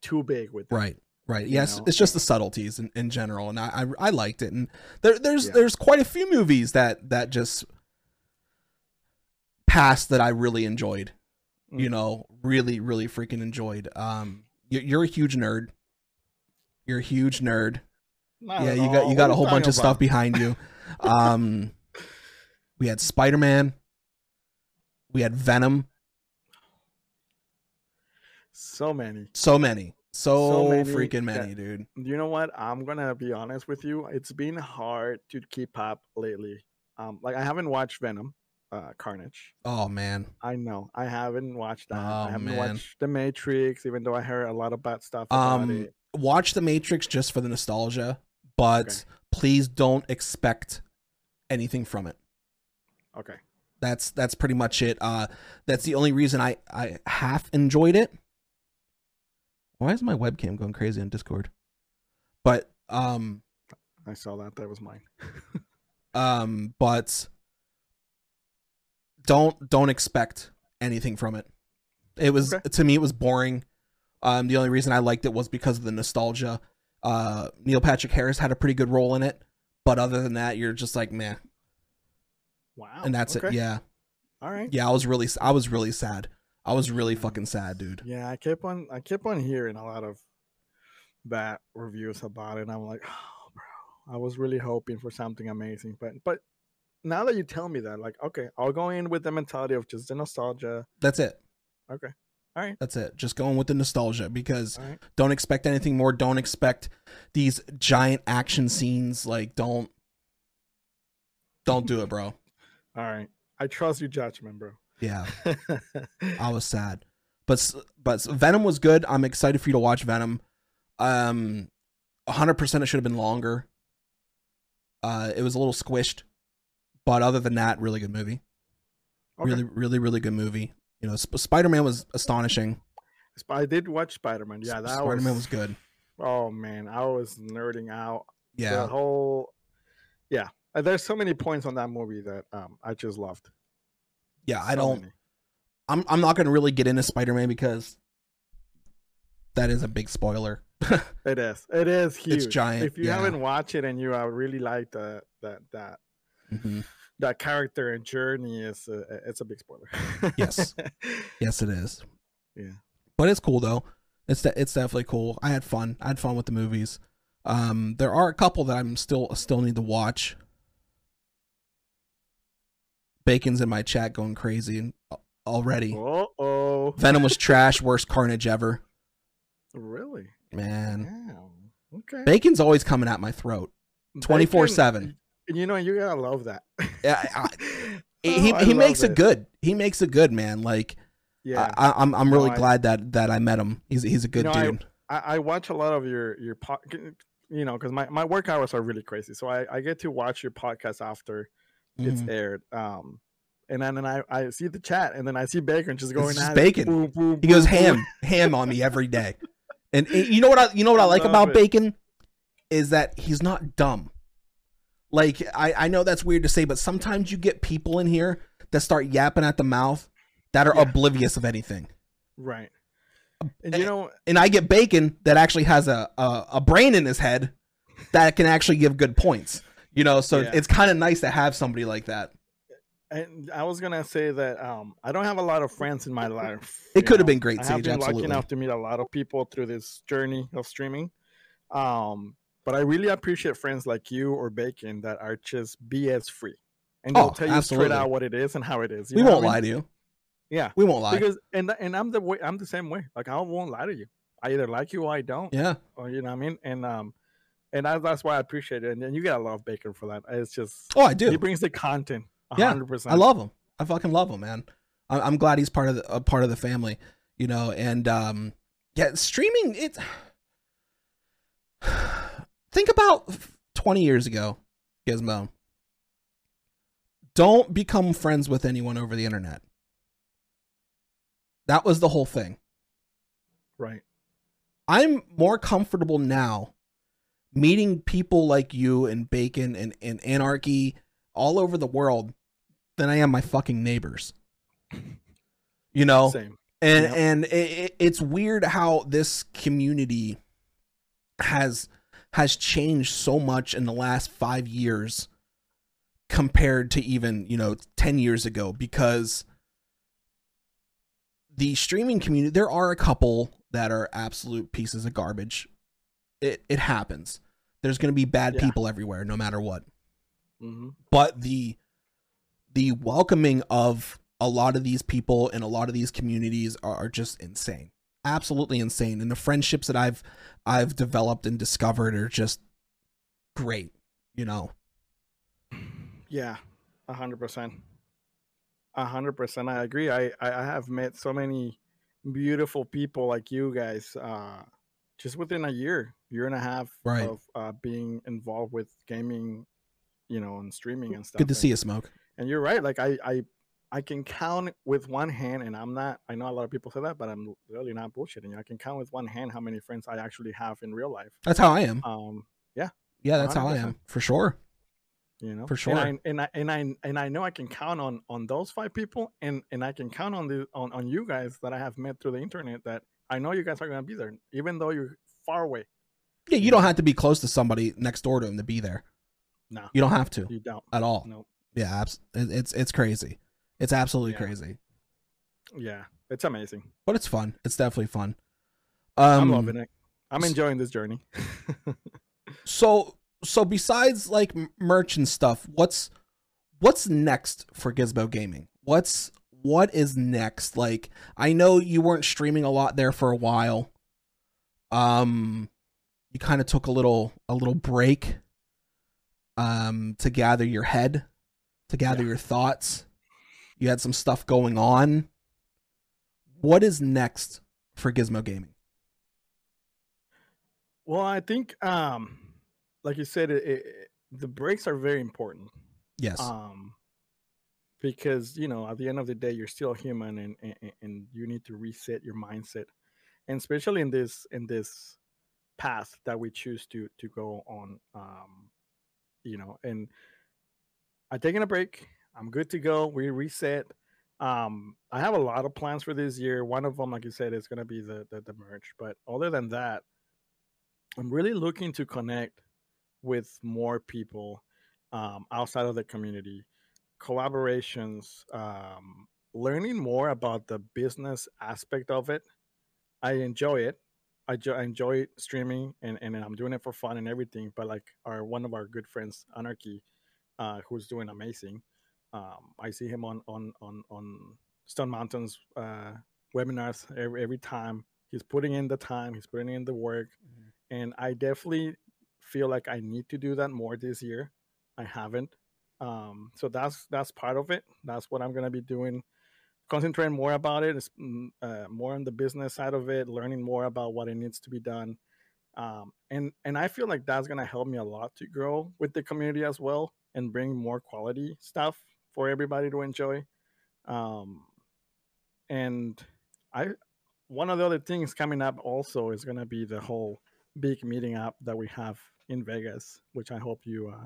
too big with it. Right. Right. Yes, know? it's just the subtleties in, in general, and I, I I liked it. And there there's Yeah. there's quite a few movies that that just passed that I really enjoyed. You Mm. know, really really freaking enjoyed. Um, you're, you're a huge nerd. You're a huge nerd. Not yeah, you got you got What a whole bunch of stuff behind you. Um, we had Spider Man. We had Venom. So many. So many. So, So many freaking that- many, dude. You know what? I'm gonna be honest with you. It's been hard to keep up lately. Um, like I haven't watched Venom, uh, Carnage. Oh man. I know I haven't watched that. Oh, I haven't man. watched The Matrix, even though I heard a lot of bad stuff about Um it. watch The Matrix just for the nostalgia, but Okay. please don't expect anything from it. Okay. That's that's pretty much it. Uh that's the only reason I I half enjoyed it. Why is my webcam going crazy on Discord? But um I saw that. That was mine. um but don't don't expect anything from it it was Okay. to me it was boring um the only reason i liked it was because of the nostalgia uh neil patrick harris had a pretty good role in it but other than that you're just like man Wow. and that's it Oh, yeah All right. yeah i was really i was really sad i was really fucking sad dude Yeah, I kept on I kept on hearing a lot of bad reviews about it. And I'm like, oh, bro, I was really hoping for something amazing. But but now that you tell me that, like, okay, I'll go in with the mentality of just the nostalgia. that's it Okay. All right. that's it just going with the nostalgia because right. don't expect anything more don't expect these giant action scenes like don't don't do it bro All right. I trust your judgment, bro. Yeah I was sad. But but Venom was good. I'm excited for you to watch Venom. Um 100% it should have been longer. Uh it was a little squished. But other than that, really good movie. Okay. Really really really good movie. You know, Sp- Spider-Man was astonishing. I did watch Spider Man. Yeah, that Spider-Man was, was good. Oh man, I was nerding out. Yeah, The whole. Yeah, there's so many points on that movie that um I just loved. Yeah, I So don't many. I'm I'm not going to really get into Spider-Man because that is a big spoiler. It is. It is huge. It's giant, If you yeah. haven't watched it and you uh, really like that that that Mhm. that character and journey, is uh, it's a big spoiler. Yes. Yes, it is. Yeah. but it's cool though. It's de- it's definitely cool. I had fun. I had fun with the movies. Um, there are a couple that I'm still still need to watch. Bacon's in my chat going crazy and- already. Uh oh. Venom was trash, worst Carnage ever. Really? Man. Okay. Bacon's always coming at my throat, 24/7. You know, you gotta love that. Yeah, I- He Oh, I he makes it good. He makes it good, man. Like Yeah. I, I'm I'm really No, I- glad that that I met him. He's he's a good know, dude. I, I watch a lot of your your pod, you know, because my, my work hours are really crazy. So I, I get to watch your podcast after it's Mhm. aired. Um, and then and I, I see the chat, and then I see Bacon just going just at Bacon. Boom, boom, He goes boom, ham, ham on me every day. And, and you know what I you know what I, I like about it. Bacon is that he's not dumb. Like I I know that's weird to say, but sometimes you get people in here that start yapping at the mouth that are Yeah. oblivious of anything. Right. And you know, and I get Bacon that actually has a a, a brain in his head that can actually give good points. You know, so Yeah. it's kind of nice to have somebody like that. and I was gonna say that um, I don't have a lot of friends in my life. It could have been great, I Sage. have been Absolutely. lucky enough to meet a lot of people through this journey of streaming. Um, but I really appreciate friends like you or Bacon that are just BS free, and they'll Oh, tell you absolutely. straight out what it is and how it is. you we won't I lie to you. Yeah, We won't lie. because and and I'm the way I'm the same way. Like I won't lie to you. I either like you or I don't. yeah. Or you know what I mean. And um, and I, that's why I appreciate it. And then you gotta love Bacon for that. It's just Oh, I do. he brings the content. Yeah, hundred percent. I love him. I fucking love him, man. I- I'm glad he's part of the a part of the family. You know, and um, yeah, streaming. It's think about 20 years ago, Gizmo. Don't become friends with anyone over the internet. That was the whole thing. right. I'm more comfortable now meeting people like you and Bacon and, and Anarchy all over the world than I am my fucking neighbors. You know, Same. and Yep. and it, it- it's weird how this community has has changed so much in the last five years compared to even you know 10 years ago because the streaming community there are a couple that are absolute pieces of garbage it it happens there's going to be bad Yeah. people everywhere no matter what hmm but the the welcoming of a lot of these people and a lot of these communities are, are just insane absolutely insane and the friendships that i've i've developed and discovered are just great you know Yeah, a hundred percent. A hundred percent. I agree. I, I I have met so many beautiful people like you guys. Uh, just within a year, year and a half Right. of uh, being involved with gaming, you know, and streaming and stuff. good to and, see you smoke And you're right. Like I I I can count with one hand, and I'm not. I know a lot of people say that, but I'm really not bullshitting. you. I can count with one hand how many friends I actually have in real life. that's how i am Um, yeah Yeah, that's how i am for sure you know For sure. and I, and I and I and I know I can count on on those five people and and I can count on the on on you guys that I have met through the internet that I know you guys are going to be there even though you're far away. Yeah you don't have to be close to somebody next door to him to be there. No you don't have to. You don't. At all. No yeah abs- it's it's crazy. It's absolutely Yeah. crazy. Yeah it's amazing. But it's fun. It's definitely fun. Um I'm loving it. I'm enjoying this journey. So so besides like merch and stuff what's what's next for gizmo gaming? What's what is next? Like i know you weren't streaming a lot there for a while. Um you kind of took a little a little break um to gather your head to gather Yeah. your thoughts. You had some stuff going on. What is next for gizmo gaming? Well I think um like you said it, it, the breaks are very important. Yes. Um because you know at the end of the day you're still human and, and and you need to reset your mindset and especially in this in this path that we choose to to go on um you know and i'm taking a break i'm good to go we reset um i have a lot of plans for this year one of them like you said is going to be the, the the merch but other than that i'm really looking to connect with more people um, outside of the community collaborations um, learning more about the business aspect of it i enjoy it. I, jo- I enjoy streaming and, and i'm doing it for fun and everything but like our one of our good friends anarchy uh, who's doing amazing um, i see him on on on on stone mountains uh, webinars every, every time. He's putting in the time he's putting in the work and i definitely feel like i need to do that more this year. I haven't um, so that's that's part of it. That's what i'm to be doing. Concentrating more about it mm, uh, more on the business side of it learning more about what it needs to be done. Um, and and i feel like that's to help me a lot to grow with the community as well and bring more quality stuff for everybody to enjoy. Um, and i one of the other things coming up also is to be the whole big meeting up that we have in vegas which i hope you uh,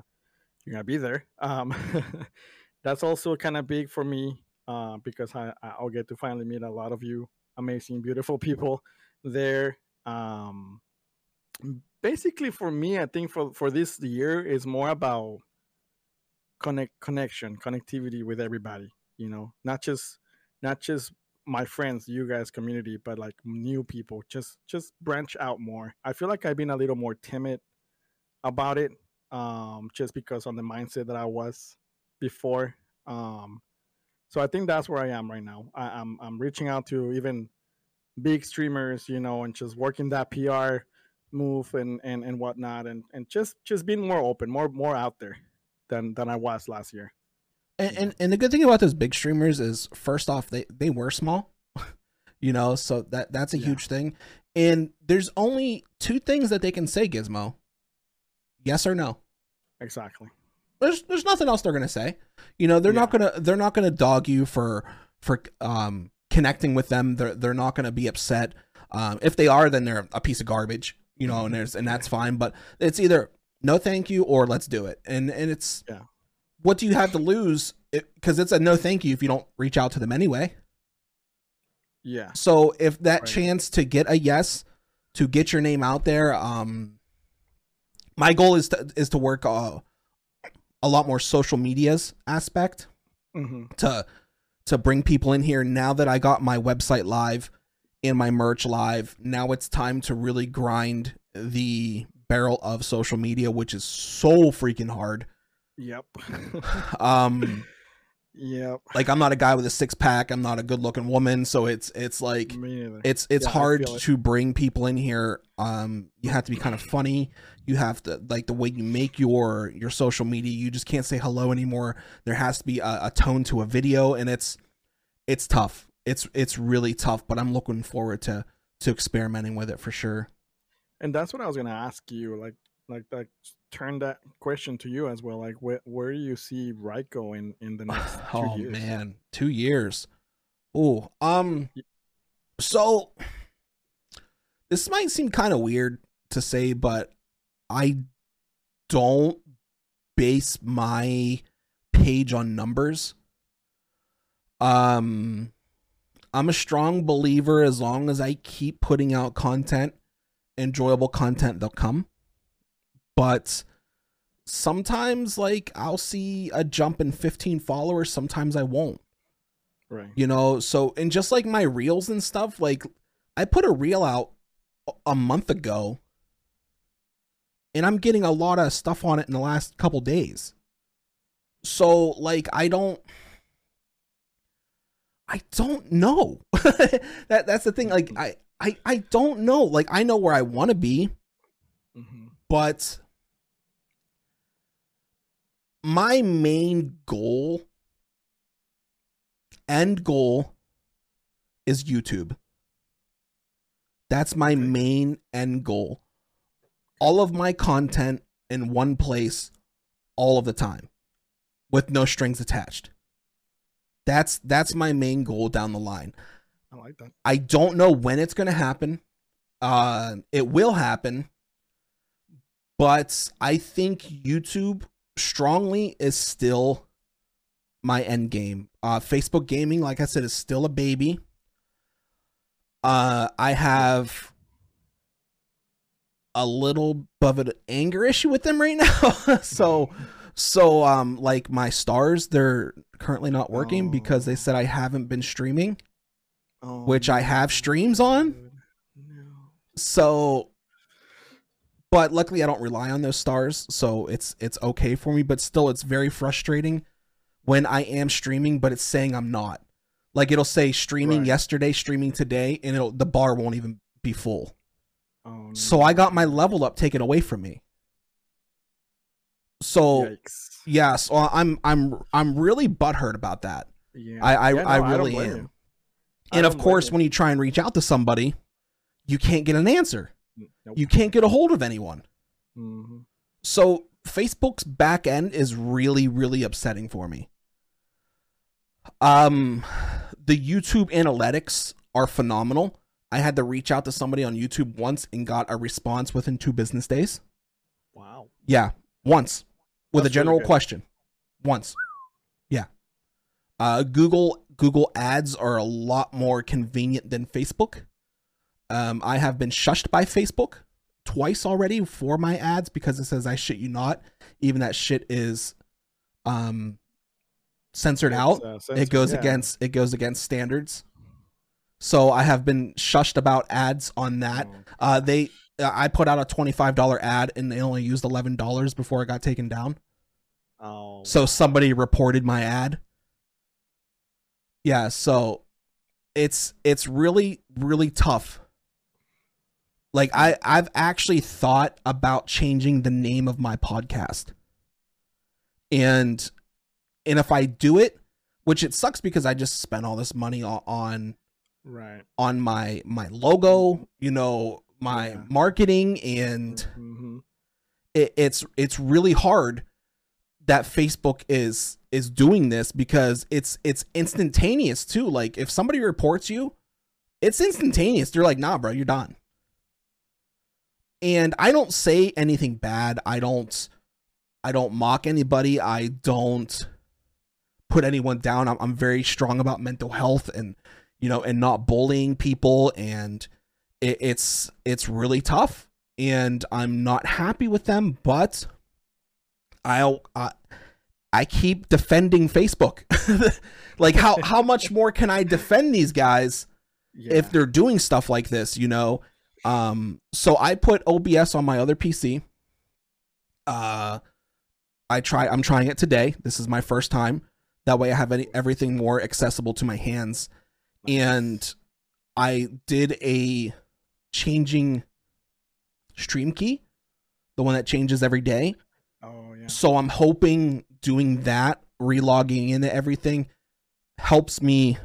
you're gonna be there. Um, that's also kind of big for me uh, because I I'll get to finally meet a lot of you amazing, beautiful people there. Um, basically, for me, I think for for this year is more about connect connection, connectivity with everybody. You know, not just not just my friends, you guys, community, but like new people. Just just branch out more. I feel like I've been a little more timid about it, um, just because on the mindset that I was before. Um, so I think that's where I am right now. I, I'm I'm reaching out to even big streamers, you know, and just working that PR move and and and whatnot, and and just just being more open, more more out there than than I was last year. And, and and the good thing about those big streamers is first off they they were small, you know, so that that's a Yeah. huge thing. And there's only two things that they can say, Gizmo. Yes or no. Exactly. There's there's nothing else they're gonna say. You know, they're not gonna they're not gonna dog you for for um connecting with them. They're they're not gonna be upset. Um, if they are, then they're a piece of garbage. You know, and there's and that's fine. But it's either no thank you or let's do it. And and it's Yeah. what do you have to lose? Because it's a no thank you if you don't reach out to them anyway. Yeah. So if that Right. chance to get a yes, to get your name out there, um, my goal is to is to work uh, a lot more social medias aspect hmm to to bring people in here. Now that I got my website live and my merch live, now it's time to really grind the barrel of social media, which is so freaking hard. Yep. Um, yep. like I'm not a guy with a six pack. I'm not a good looking woman, so it's it's like it's it's Yeah, hard feel it. to bring people in here um you have to be kind of funny you have to like the way you make your your social media you just can't say hello anymore there has to be a, a tone to a video and it's it's tough it's it's really tough but i'm looking forward to to experimenting with it for sure and that's what I was gonna ask you. Like, like that. Turn that question to you as well. Like, where where do you see Ryco in in the next two oh years? man two years oh um so this might seem kind of weird to say but i don't base my page on numbers um i'm a strong believer as long as i keep putting out content enjoyable content they'll come but sometimes like i'll see a jump in 15 followers sometimes i won't. Right. you know so and just like my reels and stuff like i put a reel out a- month ago and i'm getting a lot of stuff on it in the last couple days. So like i don't i don't know. That that's the thing like i i i don't know. Like i know where i want to be hmm but my main goal end goal is YouTube. That's my main end goal. All of my content in one place all of the time with no strings attached. That's that's my main goal down the line. I like that. I don't know when it's going to happen. Uh, it will happen, but I think YouTube strongly is still my end game. Uh, Facebook gaming, like I said, is still a baby. Uh, I have a little of an anger issue with them right now. so, so um, like my stars, they're currently not working because they Oh. said I haven't been streaming Oh, which I have streams on. No. So, but luckily I don't rely on those stars, so it's it's okay for me. But still, it's very frustrating when I am streaming, but it's saying I'm not. Like it'll say streaming Right. yesterday, streaming today, and it'll the bar won't even be full. Oh, no. So. I got my level up taken away from me. So yes, yeah, so I'm I'm I'm really butthurt about that. Yeah. I I, Yeah, no, I really blame am. And of course, when you try and reach out to somebody, you can't get an answer. Nope. You can't get a hold of anyone. Mhm. So Facebook's back end is really, really upsetting for me. Um, the YouTube analytics are phenomenal. I had to reach out to somebody on YouTube once and got a response within two business days. Wow. Yeah, once with That's a general good. question. Once. Yeah. Uh, Google Google Ads are a lot more convenient than Facebook. Um, I have been shushed by Facebook twice already for my ads because it says I shit you not. Even that shit is um censored It's, out. uh, it goes yeah. against it goes against standards. So I have been shushed about ads on that. Oh, Uh, they I put out a twenty five dollar ad and they only used eleven dollars before it got taken down. oh, So somebody reported my ad. Yeah, so it's it's really really tough. Like I I've actually thought about changing the name of my podcast. And and if I do it, which it sucks because I just spent all this money on right. on my my logo, you know, my Yeah. marketing and hmm it, it's it's really hard that Facebook is is doing this because it's it's instantaneous too. Like if somebody reports you, it's instantaneous. They're like, "Nah, bro, you're done." And I don't say anything bad. I don't I don't mock anybody. I don't put anyone down. I'm, I'm very strong about mental health and you know and not bullying people and it, it's it's really tough and I'm not happy with them, but I'll uh, I keep defending Facebook. like how how much more can I defend these guys Yeah. if they're doing stuff like this, you know? Um so I put OBS on my other PC. Uh I try I'm trying it today. This is my first time. That way I have any everything more accessible to my hands and I did a changing stream key, the one that changes every day. oh yeah. So I'm hoping doing that, relogging into everything, helps me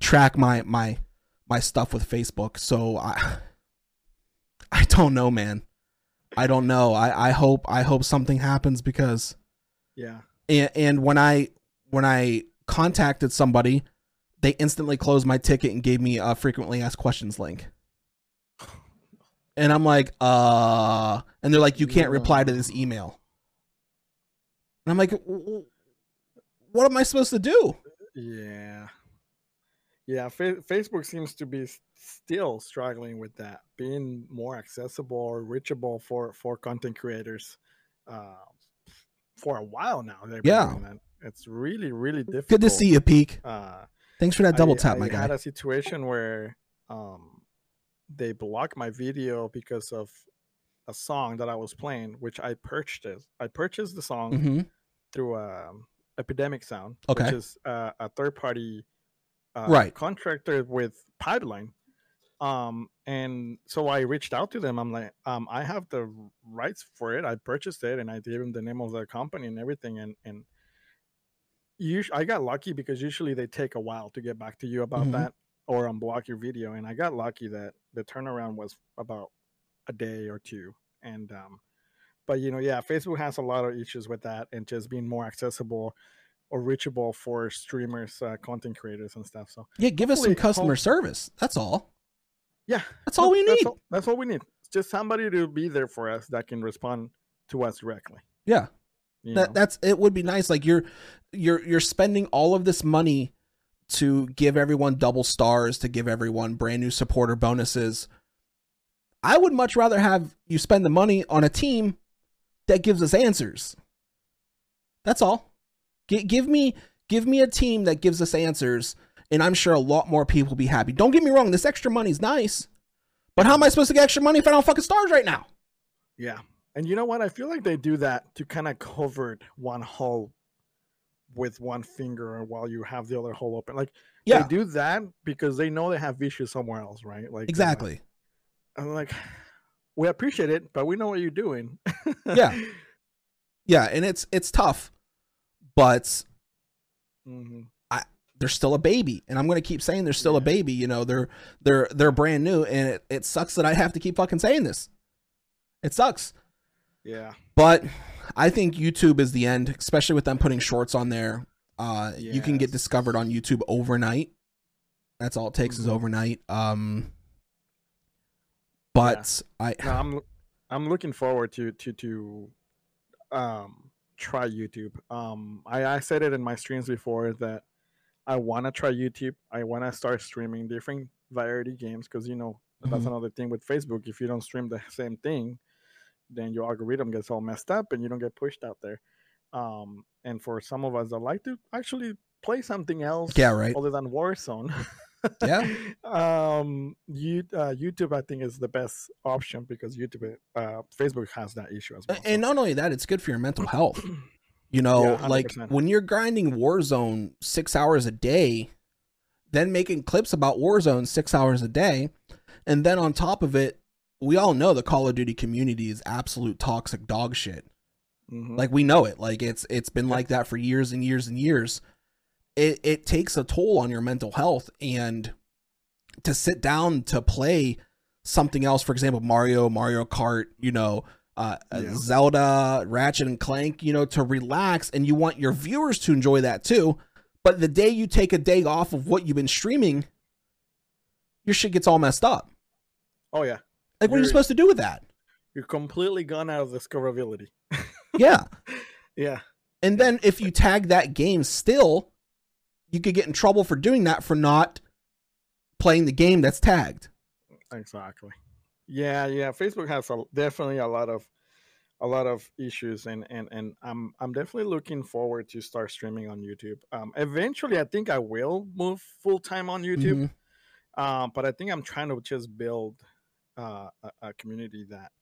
track my my my stuff with Facebook. So I I don't know, man. I don't know. I I hope I hope something happens because Yeah. and, and when I when I contacted somebody, they instantly closed my ticket and gave me a frequently asked questions link. And I'm like, uh, and they're like, you can't reply to this email. And I'm like, "W- w- what am I supposed to do? Yeah. Yeah, fa- Facebook seems to be still struggling with that, being more accessible or reachable for for content creators. Uh, for a while now, Yeah. that. It's really, really difficult. Good to see you, Peak. Uh, Thanks for that double tap, I my guy. I had a situation where um, they blocked my video because of a song that I was playing, which I purchased. I purchased the song hmm through um, Epidemic Sound, Okay. which is uh, a third party uh, Right. contractor with Pipeline. Um, and so I reached out to them. I'm like, um, I have the rights for it. I purchased it, and I gave them the name of the company and everything. And and usually, I got lucky because usually they take a while to get back to you about Mhm. that or unblock your video. And I got lucky that the turnaround was about a day or two. And um, but you know, yeah, Facebook has a lot of issues with that and just being more accessible or reachable for streamers, uh, content creators, and stuff. So Yeah, give us some customer hope- service. That's all. yeah, That's all we That's need. all, that's all we need. It's just somebody to be there for us that can respond to us directly. Yeah. You that know? that's it would be nice like you're you're you're spending all of this money to give everyone double stars to give everyone brand new supporter bonuses i would much rather have you spend the money on a team that gives us answers that's all G- give me give me a team that gives us answers and i'm sure a lot more people will be happy don't get me wrong this extra money's nice but how am i supposed to get extra money if i don't fucking stars right now yeah. And you know what? I feel like they do that to kind of cover one hole with one finger while you have the other hole open. Like yeah they do that because they know they have issues somewhere else, right? Like uh, exactly I'm like, we appreciate it, but we know what you're doing. Yeah. yeah and it's it's tough but Mhm. they're still a baby. And i'm going to keep saying they're still a baby you know they're they're they're brand new. And it, it sucks that i have to keep fucking saying this. It sucks. Yeah. but i think youtube is the end especially with them putting shorts on there. Uh you can get discovered on youtube overnight. That's all it takes is Mhm. overnight. Um but i No, I'm I'm looking forward to to to um try YouTube. Um I, I said it in my streams before that I wanna try YouTube. I wanna start streaming different variety games because you know that's Mhm. another thing with Facebook. If you don't stream the same thing, then your algorithm gets all messed up and you don't get pushed out there. Um, and for some of us that like to actually play something else, Yeah, right. other than Warzone, Yeah. um, you, uh, YouTube I think is the best option because YouTube, uh, Facebook has that issue as well. And not only that, it's good for your mental health. You know, Yeah, like when you're grinding Warzone six hours a day, then making clips about Warzone six hours a day, and then on top of it, we all know the Call of Duty community is absolute toxic dog shit. Mhm. Like we know it. Like it's it's been like that for years and years and years. It it takes a toll on your mental health and to sit down to play something else, for example, Mario, Mario Kart, you know, uh, uh, Yeah. Zelda, Ratchet and Clank, you know, to relax and you want your viewers to enjoy that too. But the day you take a day off of what you've been streaming, your shit gets all messed up. oh yeah, Like, what are you You're- supposed to do with that? you're completely gone out of discoverability. Yeah. Yeah, And then if you tag that game still, you could get in trouble for doing that for not playing the game that's tagged. exactly. Yeah, yeah. Facebook has a, definitely a lot of a lot of issues, and and and I'm I'm definitely looking forward to start streaming on YouTube. Um, eventually, I think I will move full time on YouTube. Um, but I think I'm trying to just build uh, a, a community that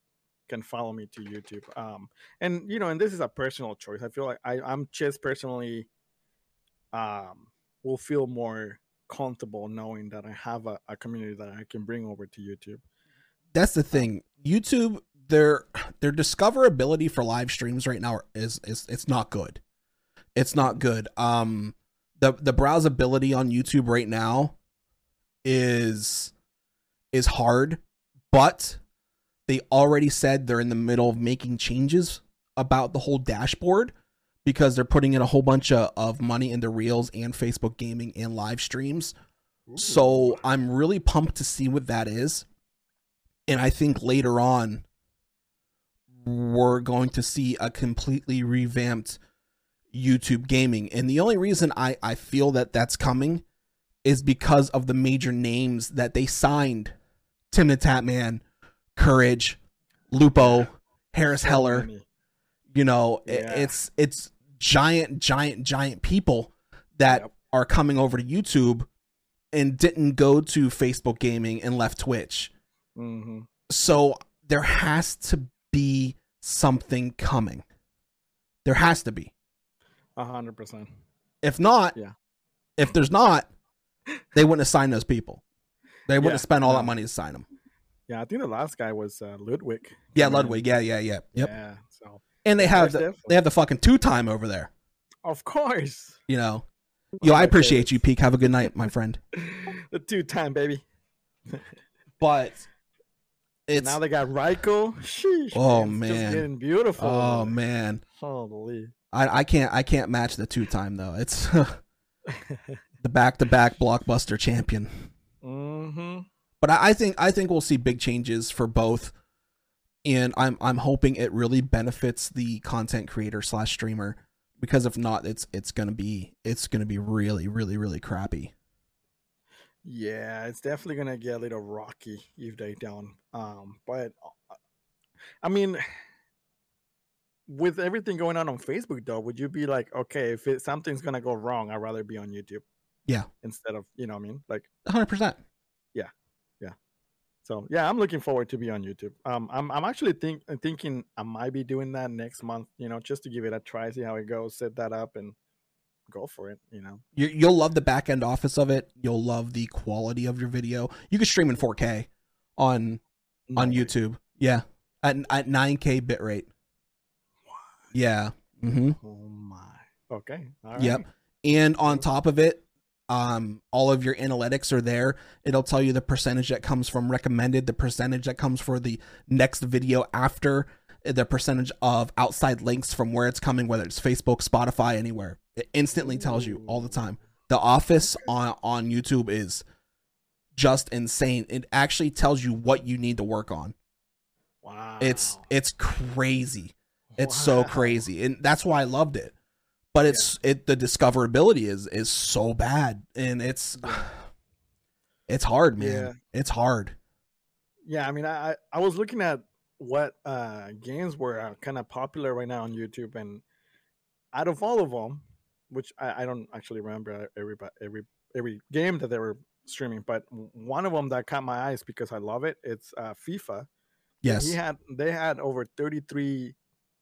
can follow me to YouTube. Um, and you know, and this is a personal choice. I feel like I, I'm just personally um will feel more comfortable knowing that I have a, a community that I can bring over to YouTube. That's the thing. YouTube, their their discoverability for live streams right now is is it's not good. It's not good. Um the the browsability on YouTube right now is is hard, but they already said they're in the middle of making changes about the whole dashboard because they're putting in a whole bunch of, of money into reels and Facebook gaming and live streams. So I'm really pumped to see what that is. And I think later on, we're going to see a completely revamped YouTube gaming. And the only reason I, I feel that that's coming is because of the major names that they signed Tim the Tatman, Courage, Lupo, Harris Heller you know Yeah. it's it's giant giant giant people that Yep. are coming over to youtube and didn't go to facebook gaming and left twitch Mhm. so there has to be something coming there has to be A hundred percent. if not Yeah. if there's not they wouldn't assign those people they wouldn't Yeah, have spent all no. that money to sign them Yeah, I think the last guy was uh, Ludwig. yeah ludwig yeah yeah yeah yep Yeah. So and they have the, they have the fucking two time over there of course, you know yo i appreciate you peak have a good night my friend the two time baby. but it's now they got Ryco. Sheesh, Oh, it's man. just getting beautiful. oh man holy. I, I can't I can't match the two time though. It's the back to back blockbuster champion. mm-hmm. But I, I think I think we'll see big changes for both, and I'm I'm hoping it really benefits the content creator slash streamer because if not, it's it's gonna be it's gonna be really really really crappy. Yeah, it's definitely gonna get a little rocky if they don't. Um, but uh, I mean, with everything going on on Facebook, though, would you be like, okay, if it, something's gonna go wrong, I'd rather be on YouTube. Yeah. Instead of, you know, what I mean, like, 100. percent so yeah, I'm looking forward to be on YouTube. Um, I'm I'm actually think thinking I might be doing that next month. You know, just to give it a try, see how it goes, set that up, and go for it. You know. You you'll love the back end office of it. You'll love the quality of your video. You can stream in 4K on on way. YouTube. Yeah, at at 9K bitrate. Yeah. Mm-hmm. Oh my. Okay. All Yep. And on top of it, um, all of your analytics are there. It'll tell you the percentage that comes from recommended, the percentage that comes for the next video after, the percentage of outside links from where it's coming, whether it's Facebook, Spotify, anywhere. It instantly tells you all the time. The Office on on YouTube is just insane. It actually tells you what you need to work on. Wow. It's it's crazy. It's so crazy, and that's why I loved it. But it's it the discoverability is is so bad, and it's Yeah. It's hard, man. Yeah. It's hard. Yeah, I mean, I I- was looking at what uh games were uh, kind of popular right now on YouTube, and out of all of them, which I, I don't actually remember every every every game that they were streaming, but one of them that caught my eyes because I love it. It's uh, FIFA. Yes. He had they had over thirty three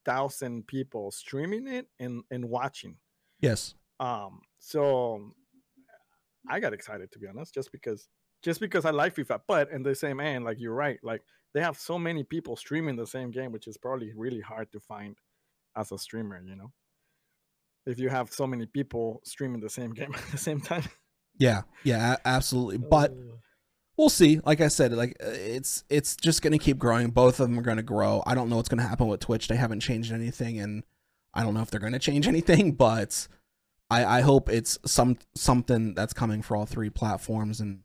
thousand people streaming it and and watching. Yes. Um, so I got excited to be honest, just because just because I like FIFA. But in the same end, like you're right, like they have so many people streaming the same game, which is probably really hard to find as a streamer, you know. If you have so many people streaming the same game at the same time. Yeah. Yeah, absolutely. But we'll see. Like I said, like uh, it's it's just going to keep growing. Both of them are going to grow. I don't know what's going to happen with Twitch. They haven't changed anything and I don't know if they're going to change anything, but I I hope it's some something that's coming for all three platforms and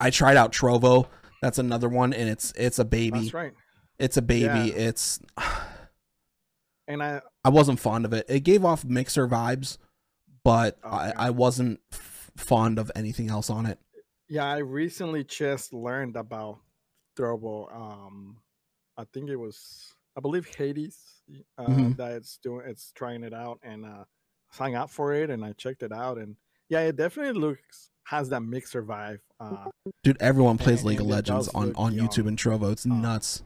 I tried out Trovo. That's another one and it's it's a baby. that's right. It's a baby. Yeah. It's And I I wasn't fond of it. It gave off mixer vibes, but I, Okay. I wasn't f- fond of anything else on it. Yeah, I recently just learned about Trovo. Um I think it was I believe Hades uh, Mhm. that it's doing it's trying it out and uh signed up for it and I checked it out and yeah, it definitely looks has that mixer vibe. Uh Dude, everyone plays And- League of and Legends on, on young. YouTube and Trovo. It's Uh, nuts.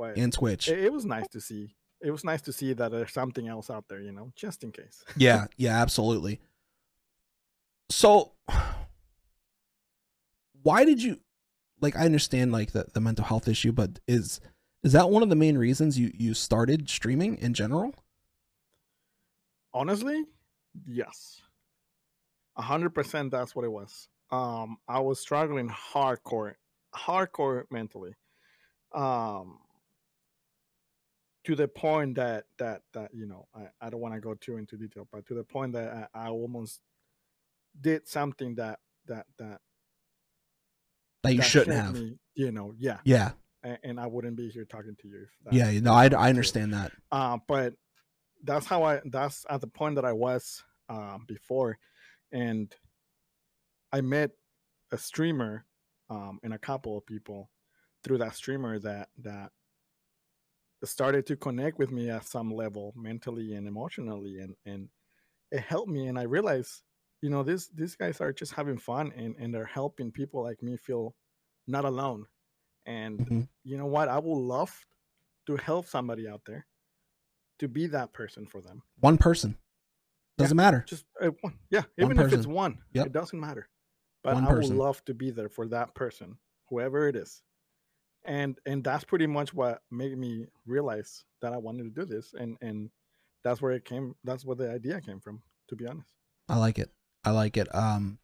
And Twitch. it, it was nice to see. It was nice to see that there's something else out there, you know, just in case. yeah, yeah, absolutely. So why did you like I understand like the, the mental health issue, but is is that one of the main reasons you you started streaming in general? Honestly, yes. A hundred percent that's what it was. Um I was struggling hardcore hardcore mentally. Um to the point that that that you know I, I don't want to go too into detail, but to the point that I, I almost did something that that that That you that shouldn't have. me, you know, yeah, Yeah. and, and I wouldn't be here talking to you. If that, Yeah, you know, I I understand that. Uh, but that's how I. That's at the point that I was um, before, and I met a streamer um, and a couple of people through that streamer that that started to connect with me at some level mentally and emotionally and and it helped me and i realized you know these these guys are just having fun and and they're helping people like me feel not alone and Mhm. you know what i would love to help somebody out there to be that person for them One person. Doesn't matter. just uh, one yeah One even if it's one Yep. it doesn't matter but One i person. would love to be there for that person whoever it is and and that's pretty much what made me realize that i wanted to do this and and that's where it came that's where the idea came from to be honest I like it. I like it. Um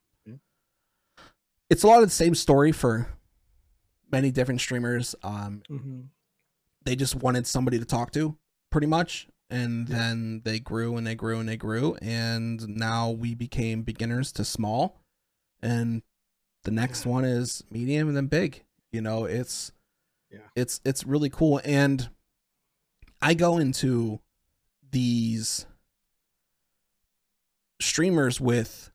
it's a lot of the same story for many different streamers. Um mm-hmm. they just wanted somebody to talk to pretty much and Yeah. then they grew and they grew and they grew and now we became beginners to small and the next Yeah. one is medium and then big you know it's Yeah. it's it's really cool and i go into these streamers with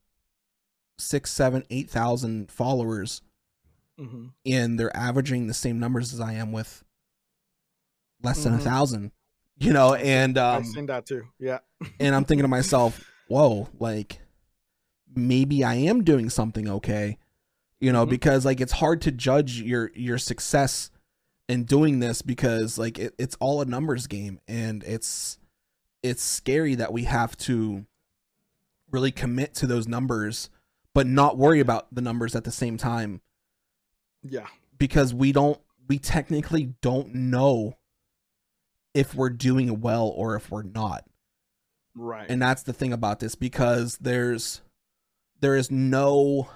six seven eight thousand followers Mm-hmm. and they're averaging the same numbers as I am with less than a Mhm. thousand, you know, and um, i've seen that too yeah and I'm thinking to myself, whoa, like maybe I am doing something okay, you know, Mhm. because like it's hard to judge your your success in doing this because like it, it's all a numbers game and it's it's scary that we have to really commit to those numbers but not worry about the numbers at the same time. Yeah. Because we don't we technically don't know if we're doing well or if we're not. Right. And that's the thing about this because there's there is no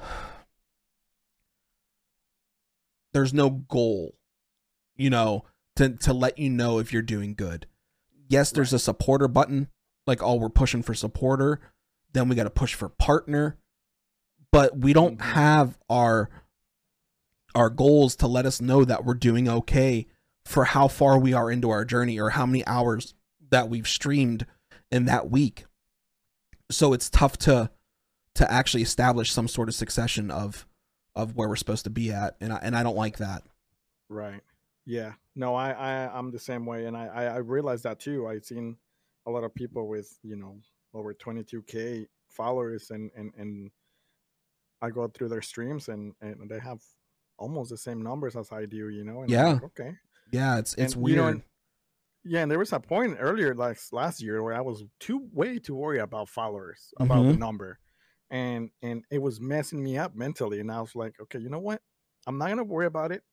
there's no goal you know to to let you know if you're doing good. Yes there's Right. a supporter button like oh we're pushing for supporter then we got to push for partner but we don't Mhm. have our our goals to let us know that we're doing okay for how far we are into our journey or how many hours that we've streamed in that week. So it's tough to to actually establish some sort of succession of of where we're supposed to be at, and I, and I don't like that. Right. Yeah. No, I, I I'm the same way, and I I, I realized that too. I've seen a lot of people with you know over 22k followers, and and and I go through their streams, and and they have almost the same numbers as I do. You know. And Yeah. like, okay. Yeah, it's it's And, weird. you know, and- Yeah, and there was a point earlier, like last year, where I was too way too worried about followers, about the Mhm. number, and and it was messing me up mentally. And I was like, okay, you know what? I'm not gonna worry about it.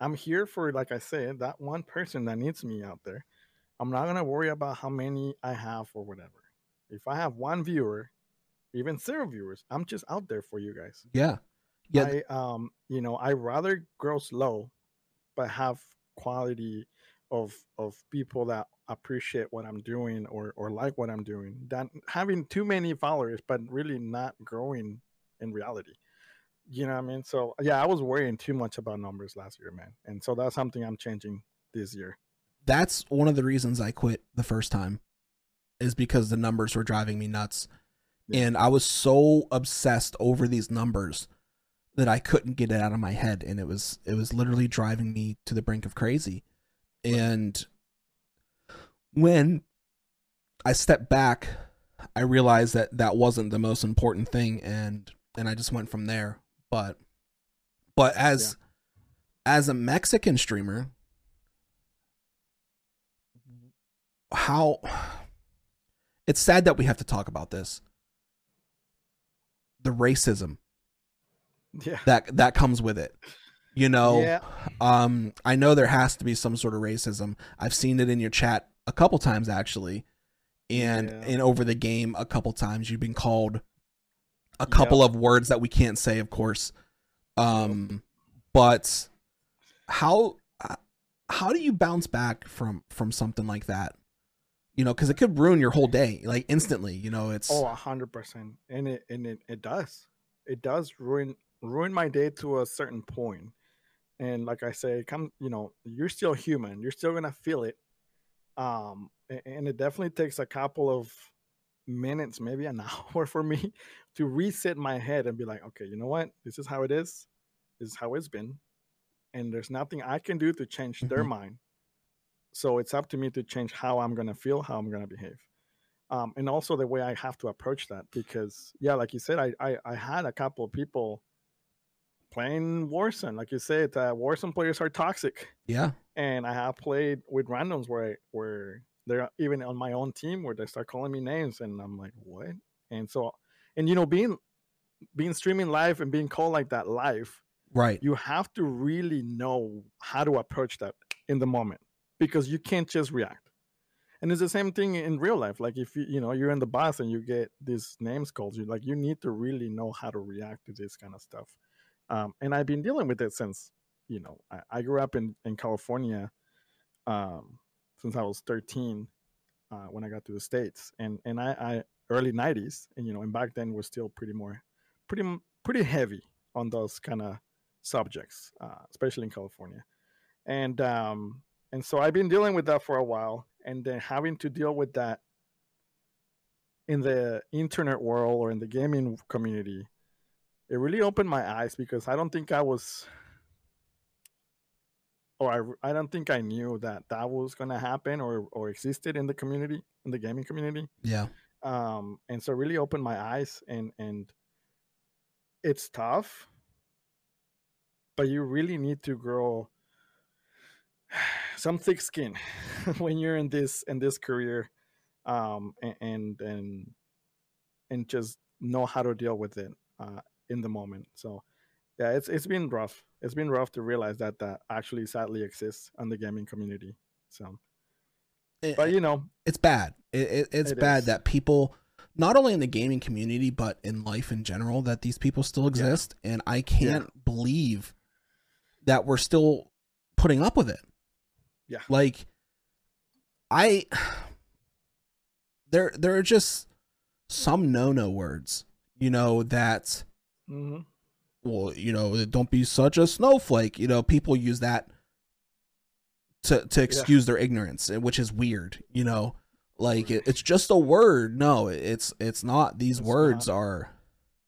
I'm here for, like I said, that one person that needs me out there. I'm not gonna worry about how many I have or whatever. If I have one viewer, even zero viewers, I'm just out there for you guys. yeah, yeah, I um you know I rather grow slow, but have quality of of people that appreciate what I'm doing or or like what I'm doing than having too many followers but really not growing in reality. You know what I mean? So yeah, I was worrying too much about numbers last year, man, and so that's something I'm changing this year. that's one of the reasons I quit the first time, is because the numbers were driving me nuts, Yeah. and I was so obsessed over these numbers that I couldn't get it out of my head, and it was it was literally driving me to the brink of crazy, and when I stepped back, I realized that that wasn't the most important thing, and and I just went from there. But but as as a Mexican streamer, how it's sad that we have to talk about this. The racism Yeah. that that comes with it. You know, Yeah. um I know there has to be some sort of racism. I've seen it in your chat a couple times actually. And Yeah. and over the game a couple times you've been called a couple of words that we can't say of course. Um but how how do you bounce back from from something like that? You know, cuz it could ruin your whole day like instantly, you know, it's Oh, a hundred percent, and it and it, it does. It does ruin ruin my day to a certain point. And like I say, come you know, you're still human. You're still gonna feel it. Um, and it definitely takes a couple of minutes, maybe an hour for me to reset my head and be like, okay, you know what? This is how it is. This is how it's been. And there's nothing I can do to change their Mhm. mind. So it's up to me to change how I'm gonna feel, how I'm gonna behave um, and also the way I have to approach that because yeah, like you said, I I, I had a couple of people playing Warzone. Like you said, uh, Warzone players are toxic, yeah. and I have played with randoms where I, where they're even on my own team where they start calling me names, and I'm like, what? And so, and you know, being being streaming live and being called like that live, Right. you have to really know how to approach that in the moment because you can't just react. And it's the same thing in real life like if you you know you're in the bus and you get these names called you like you need to really know how to react to this kind of stuff. Um, and i've been dealing with it since you know i, I grew up in in california um, since i was 13 uh, when i got to the states. And and i, I early 90s and you know and back then was still pretty more pretty pretty heavy on those kind of subjects, uh, especially in California. And um, and so I've been dealing with that for a while, and then having to deal with that in the internet world or in the gaming community, it really opened my eyes because I don't think I was, or I, I don't think I knew that that was going to happen or or existed in the community in the gaming community Yeah. um and so it really opened my eyes and and it's tough but you really need to grow some thick skin when you're in this in this career um and and and just know how to deal with it uh in the moment so yeah it's it's been rough it's been rough to realize that that actually sadly exists in the gaming community so It- but you know it's bad. It, it, it's It bad is. that people, not only in the gaming community but in life in general, that these people still exist, and I can't believe that we're still putting up with it. Yeah. like I, there there are just some no no words, you know that. mhm. Well, you know, don't be such a snowflake. You know, people use that to to excuse their ignorance, eh, which is weird. You know, like it, it's just a word. No, it's it's not. These It's words not. are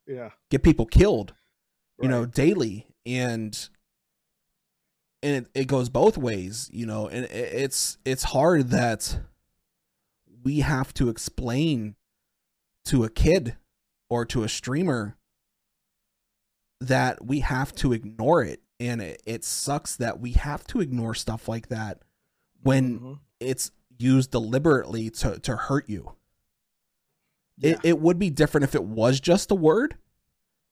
yeah get people killed. you know daily and and it, it goes both ways you know and it, it's it's hard that we have to explain to a kid or to a streamer that we have to ignore it. And it, it sucks that we have to ignore stuff like that when Mhm. it's used deliberately to to hurt you. Yeah. it, it would be different if it was just a word.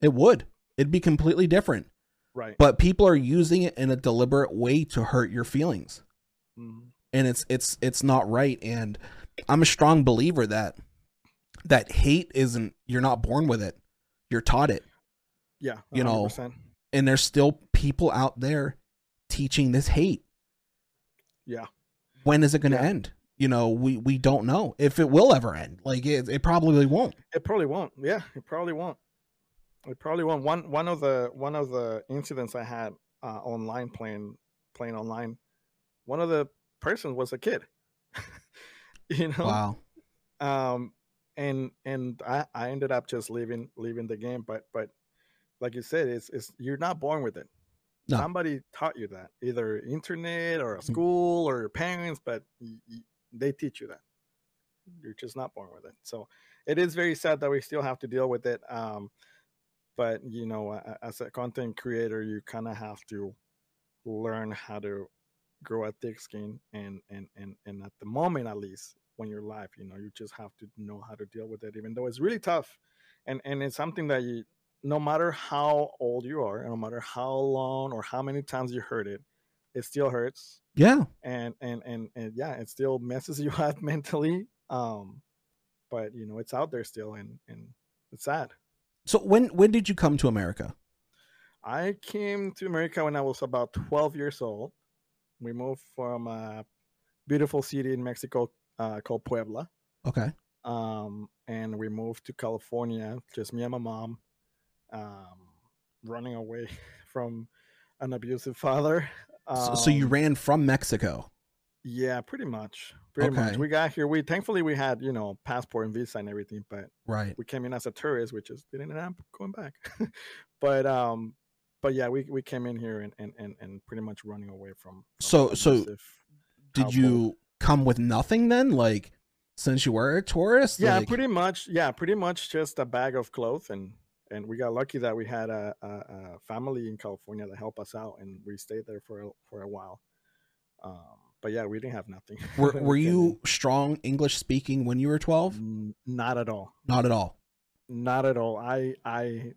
It would. It'd be completely different right. but people are using it in a deliberate way to hurt your feelings Mhm. and it's it's it's not right and i'm a strong believer that that hate isn't you're not born with it you're taught it Yeah. you know, and there's still people out there teaching this hate Yeah. when is it going to Yeah. end you know we we don't know if it will ever end like it, it probably won't It probably won't. Yeah, it probably won't. It probably won't. One one of the one of the incidents I had uh, online playing playing online, one of the persons was a kid. you know, wow um, and and I, I ended up just leaving leaving the game. But but like you said, it's it's you're not born with it. No. Somebody taught you that, either internet or a Mhm. school or your parents, but y- y- they teach you that. You're just not born with it. So it is very sad that we still have to deal with it. Um, but you know, as a content creator, you kind of have to learn how to grow a thick skin, and and and and at the moment, at least when you're live, you know, you just have to know how to deal with it, even though it's really tough, and and it's something that you, no matter how old you are, no matter how long or how many times you heard it, it still hurts yeah and and and and yeah, it still messes you up mentally. Um, but you know, it's out there still, and and it's sad. So when when did you come to america I came to America when I was about 12 years old. We moved from a beautiful city in Mexico uh, called Puebla, okay um, and we moved to California, just me and my mom, um, running away from an abusive father. so, so you Um, ran from mexico Yeah, pretty much. Pretty much. We got here. We thankfully we had you know passport and visa and everything, but right we came in as a tourist, which is didn't end up going back. but um, but yeah, we we came in here and and and, and pretty much running away from. from So- so did you come with nothing then like since you were a tourist Yeah, like, pretty much. Yeah, pretty much just a bag of clothes and. And we got lucky that we had a, a, a family in California that helped us out, and we stayed there for a, for a while. Um, but yeah, we didn't have nothing. were, were you strong english speaking when you were 12 Not at all. not at all Not at all. I I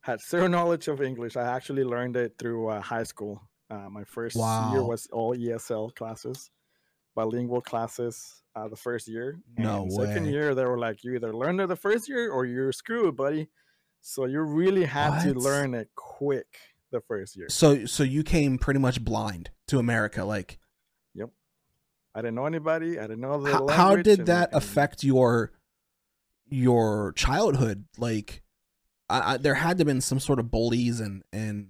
had zero knowledge of English. I actually learned it through uh, high school. Uh, my first year was all ESL classes, bilingual classes. Uh, the first year. No And Second year, they were like, you either learn it the first year or you're screwed, buddy. So you really had to learn it quick the first year. so so you came pretty much blind to america like I didn't know anybody. I didn't know the how, language. how did and- that and- affect your your childhood like I, I, there had to have been some sort of bullies and and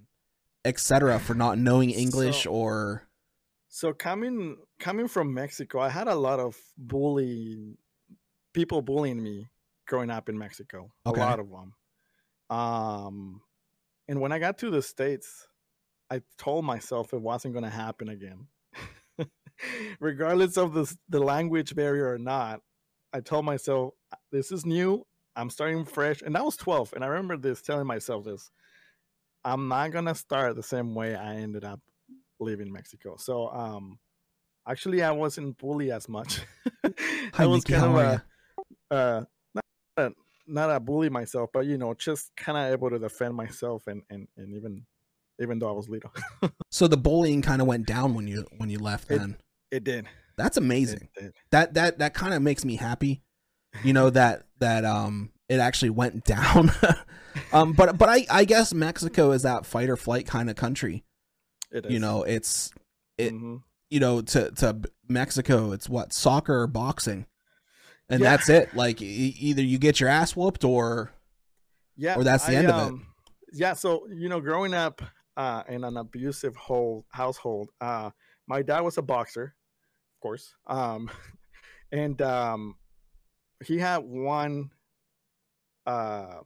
etc for not knowing english So- or So coming coming from Mexico, I had a lot of bullying people bullying me growing up in Mexico. Okay. A lot of them. Um and when I got to the states, I told myself it wasn't going to happen again. Regardless of the the language barrier or not, I told myself this is new. I'm starting fresh, and I was 12, and I remember this telling myself this. I'm not gonna start the same way I ended up leaving Mexico. So um actually I wasn't bullied as much. I Hi, was Nikki, kind of a uh not a, not a bully myself, but you know, just kind of able to defend myself and and and even even though I was little. so the bullying kind of went down when you when you left then It did. that's amazing did. that that that kind of makes me happy you know that that um it actually went down um but but i i guess mexico is that fight or flight kind of country It is. you know it's it- Mhm. you know to to mexico it's what soccer or boxing and Yeah. that's it like e- either you get your ass whooped or yeah or that's the end of it. it yeah so you know growing up uh in an abusive whole household uh my dad was a boxer of course um and um he had one uh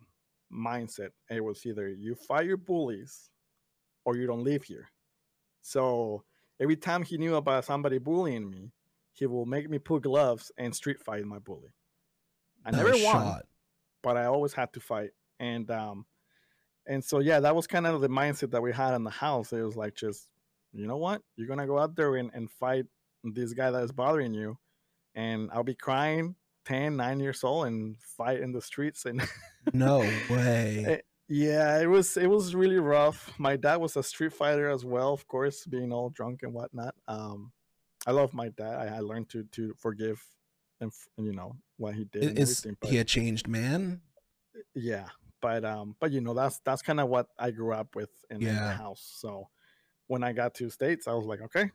mindset. It was either you fight your bullies or you don't live here. So every time he knew about somebody bullying me, he will make me put gloves and street fight my bully. I No never won, shot. but I always had to fight. And um and so yeah, that was kind of the mindset that we had in the house. It was like just, you know what? You're gonna go out there and, and fight this guy that is bothering you. And I'll be crying 10, 9 years old and fight in the streets and No way. Eh, yeah, it was it was really rough. My dad was a street fighter as well, of course, being all drunk and whatnot. Um, I love my dad. I, I learned to to forgive and, and you know what he did. Is but, he a changed man? yeah, but um, but you know that's that's kind of what I grew up with in, in the house. So when I got to states, I was like, okay,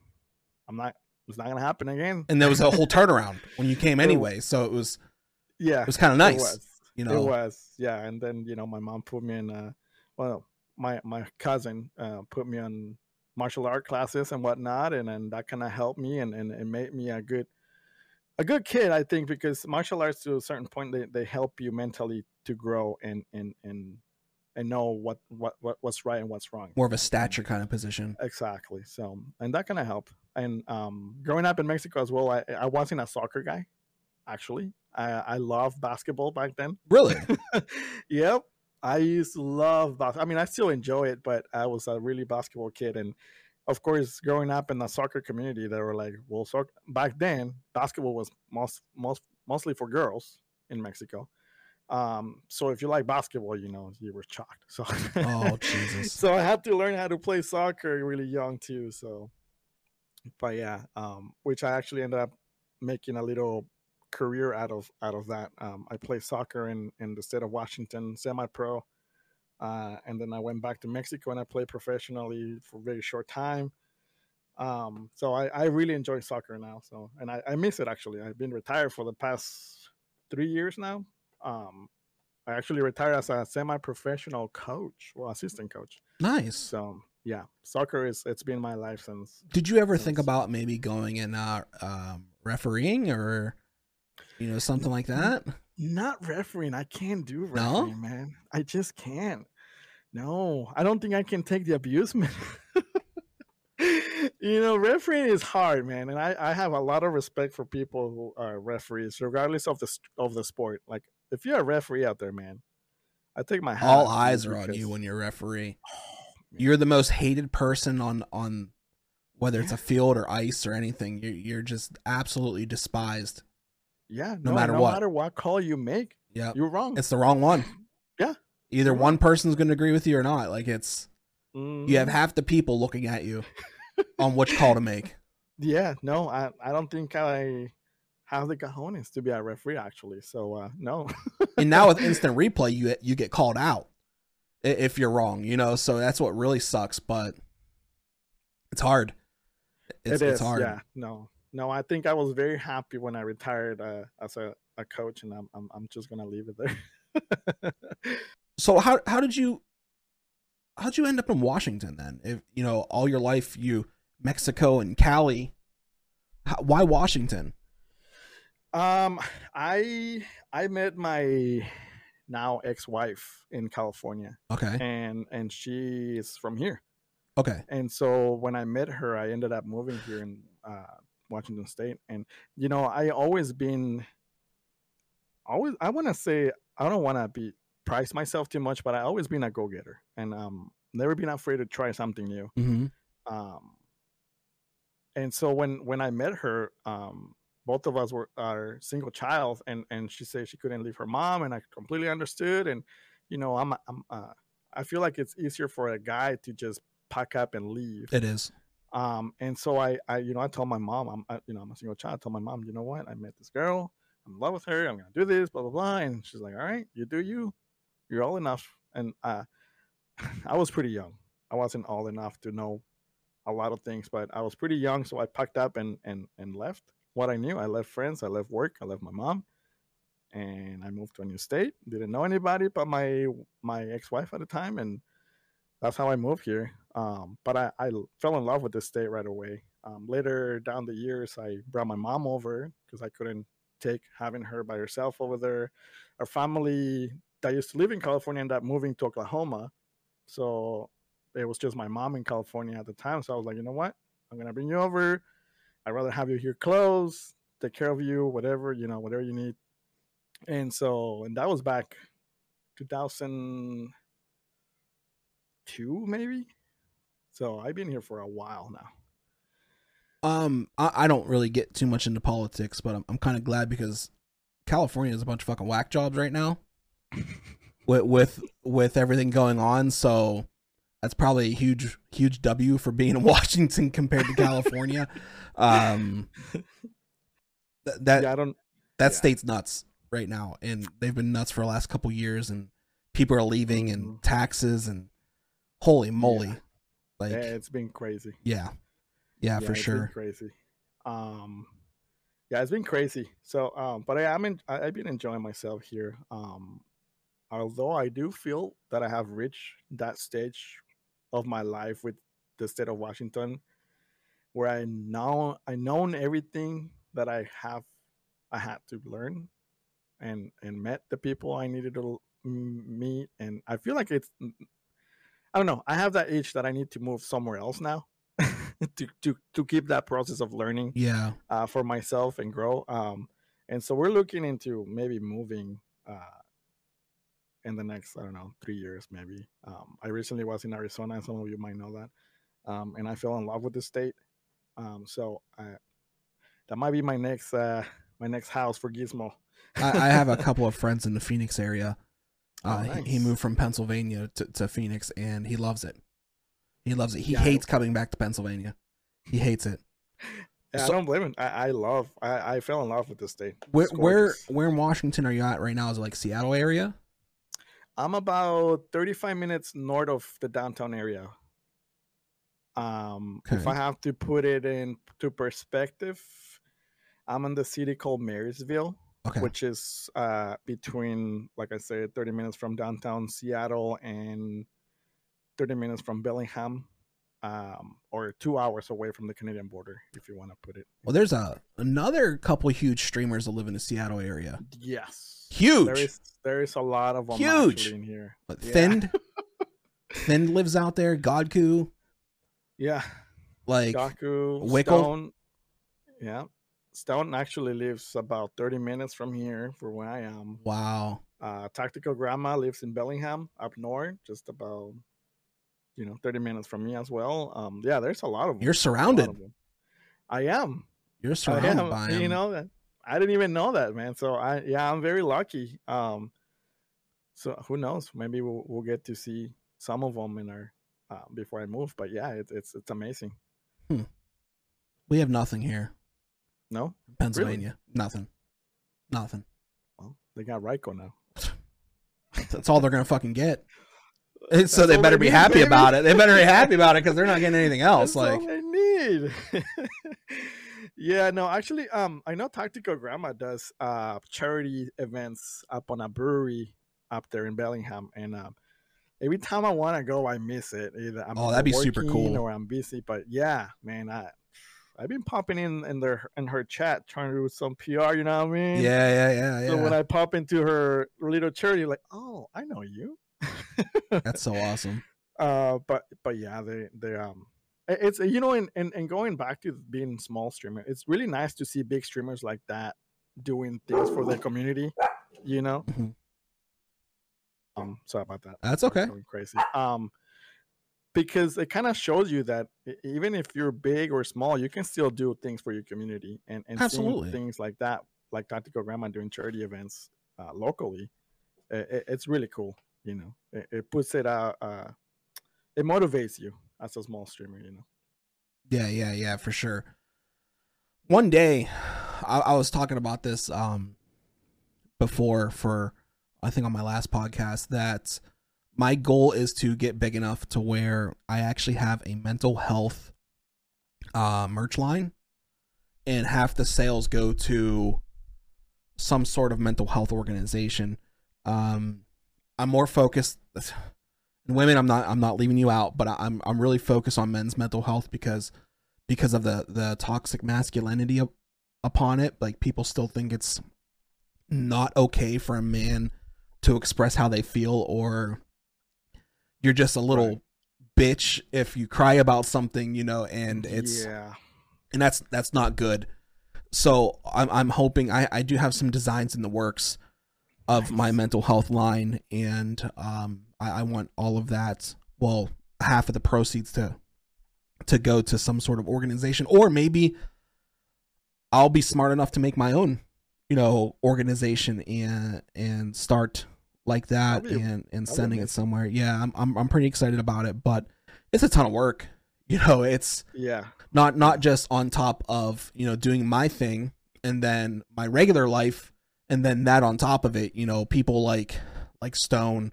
I'm not. It's not gonna happen again. And there was a whole turnaround when you came anyway, so it was Yeah, it was kind of It nice. You It was, yeah. And then you know, my mom put me in. Uh, well, my my cousin uh, put me on martial art classes and whatnot, and then that kind of helped me and, and and made me a good a good kid, I think, because martial arts to a certain point they, they help you mentally to grow and and and and know what what, what what's right and what's wrong. more of a stature kind of position. Exactly. So, and that kind of helped. And um, growing up in Mexico as well, I, I wasn't a soccer guy. Actually, I I loved basketball back then. Really? yep. I used to love basketball. I mean, I still enjoy it, but I was a really basketball kid. And of course, growing up in the soccer community, they were like, well, soc- back then, basketball was most, most, mostly for girls in Mexico. Um, so if you like basketball, you know, you were shocked. So, Oh, Jesus. so I had to learn how to play soccer really young too. So, but yeah, um, which I actually ended up making a little career out of out of that. Um, I played soccer in in the state of Washington, semi-pro, uh, and then I went back to Mexico and I played professionally for a very short time. Um, so I, I really enjoy soccer now. So and I, I miss it actually. I've been retired for the past three years now. Um, I actually retired as a semi-professional coach, well, assistant coach. Nice. So yeah, soccer is it's been my life since. Did you ever think about maybe going and uh, um, refereeing or you know something like that? Not refereeing. I can't do No? man. I just can't. No, I don't think I can take the abusement. you know, refereeing is hard, man, and I, I have a lot of respect for people who are referees, regardless of the of the sport. Like, if you're a referee out there, man, I take my hat All eyes are on you when you're a referee. Oh. You're the most hated person on on whether it's a field or ice or anything. You're you're just absolutely despised. yeah, no no, matter no what. matter what call you make, yeah, you're wrong. It's the wrong one. Yeah. Either You're one right. person's going to agree with you or not. Like it's you have Mhm. half the people looking at you on which call to make. Yeah, no, I, I don't think I have the cojones to be a referee actually. So uh no. And now with instant replay, you you get called out if you're wrong. You know, so that's what really sucks. But it's hard. It's, it is, it's hard. yeah. No. No, I think I was very happy when I retired uh, as a, a coach and I'm, I'm I'm just gonna leave it there. So how how did you how'd you end up in Washington then? If you know all your life you Mexico and Cali, how, why Washington? Um I I met my now ex-wife in California Okay, and and she is from here. okay, and so when I met her, I ended up moving here in uh, Washington State, and you know, I always been, always I want to say I don't want to be price myself too much, but I always been a go getter, and um, never been afraid to try something new. hmm Um, and so when when I met her, um, both of us were our single child, and and she said she couldn't leave her mom, and I completely understood, and you know, I'm I'm uh, I feel like it's easier for a guy to just pack up and leave. It is. um and so i i you know i told my mom i'm I, you know i'm a single child. I told my mom you know what? I met this girl. I'm in love with her. I'm gonna do this blah blah blah. And she's like all right you do you. You're all enough. And uh i was pretty young. I wasn't all enough to know a lot of things but i was pretty young so i packed up and and and left what i knew i left friends i left work i left my mom and i moved to a new state didn't know anybody but my my ex-wife at the time and that's how I moved here. Um, but I, I, fell in love with this state right away. Um, later down the years, I brought my mom over because I couldn't take having her by herself over there. Our family that used to live in California ended up moving to Oklahoma. So it was just my mom in California at the time. So I was like, you know what? I'm gonna bring you over. I'd rather have you here close, take care of you, whatever, you know, whatever you need. And so, and that was back 2002, maybe. So I've been here for a while now. Um, I, I don't really get too much into politics, but I'm, I'm kind of glad because California is a bunch of fucking whack jobs right now. with with with everything going on, so that's probably a huge huge W for being in Washington compared to California. um, th- that yeah, I don't. that yeah. state's nuts right now, and they've been nuts for the last couple years, and people are leaving, and Mhm. taxes, and holy moly, Yeah. like it's been crazy. yeah, yeah, for it's been sure. crazy. Um, yeah, it's been crazy. So, um, but I am in, I, I've been enjoying myself here. Um, although I do feel that I have reached that stage of my life with the state of Washington, where I now I known everything that I have, I had to learn, and and met the people I needed to meet, and I feel like it's. I don't know. I have that itch that I need to move somewhere else now, to to to keep that process of learning Yeah, uh, for myself and grow. Um, and so we're looking into maybe moving uh, in the next I don't know three years maybe. Um, I recently was in Arizona, and some of you might know that, um, and I fell in love with the state. Um, so I, that might be my next uh, my next house for Gizmo. I, I have a couple of friends in the Phoenix area. Oh, Uh, he, he moved from Pennsylvania to, to Phoenix, and he loves it. He loves it. He Yeah, hates coming back to Pennsylvania. He hates it. Yeah, So- I don't blame him. I, I love. I, I fell in love with the state. Where where where in Washington are you at right now? Is it like Seattle area? I'm about 35 minutes north of the downtown area. Um, if I have to put it into perspective, I'm in the city called Marysville, Okay. which is uh, between, like I said, 30 minutes from downtown Seattle and 30 minutes from Bellingham, um, or two hours away from the Canadian border, if you want to put it. well, there's a another couple huge streamers that live in the Seattle area. Yes, Huge. There is there is a lot of them Huge. in here. But Yeah. Thind, Thind lives out there. Godku, Yeah. like Gaku, Wickle? Stone. Yeah. Stone actually lives about 30 minutes from here for where I am. wow. Uh, Tactical Grandma lives in Bellingham up north, just about, you know, 30 minutes from me as well. Um, yeah, there's a lot of You're surrounded. of. I am. You're surrounded am. by. You know, I didn't even know that, man. So I, yeah, I'm very lucky. Um, so who knows? Maybe we'll, we'll get to see some of them in our, uh, before I move. But yeah, it, it's, it's amazing. we have nothing here No? Pennsylvania. Nothing. Nothing. Well, they got Ryco now. That's all they're gonna fucking get. And so they better they be need, happy baby. about it. They better be happy about it because they're not getting anything else. That's like all they need. yeah, no, actually, um, I know Tactical Grandma does uh charity events up on a brewery up there in Bellingham, and um, every time I want to go, I miss it. Either I'm Oh, that'd be super cool. or I'm busy. But yeah, man, I I've been popping in in their in her chat trying to do some PR. You know what I mean? yeah, yeah, yeah, yeah. So when I pop into her little charity, like, oh, I know you. That's so awesome. uh but but yeah they they um it's you know and, and and going back to being small streamer it's really nice to see big streamers like that doing things for their community you know Mhm. um sorry about that That's okay. going crazy um because it kind of shows you that even if you're big or small you can still do things for your community and and Absolutely. things like that like tactical grandma doing charity events uh, locally it, it's really cool you know it, it puts it out uh it motivates you as a small streamer you know Yeah, yeah, yeah, for sure. One day, I, I was talking about this um before for I think on my last podcast that my goal is to get big enough to where I actually have a mental health uh merch line and half the sales go to some sort of mental health organization. Um I'm more focused and women I'm not I'm not leaving you out, but I- I'm I'm really focused on men's mental health because because of the the toxic masculinity up, upon it. Like people still think it's not okay for a man to express how they feel or you're just a little Right. bitch if you cry about something, you know, and it's yeah, and that's that's not good. So I'm I'm hoping I I do have some designs in the works of my mental health line, and um I, I want all of that. Well, half of the proceeds to to go to some sort of organization, or maybe I'll be smart enough to make my own, you know, organization and and start like that be- and and sending it somewhere. Yeah, I'm I'm I'm pretty excited about it, but it's a ton of work. You know, it's yeah, not not just on top of you know doing my thing and then my regular life and then that on top of it you know people like like stone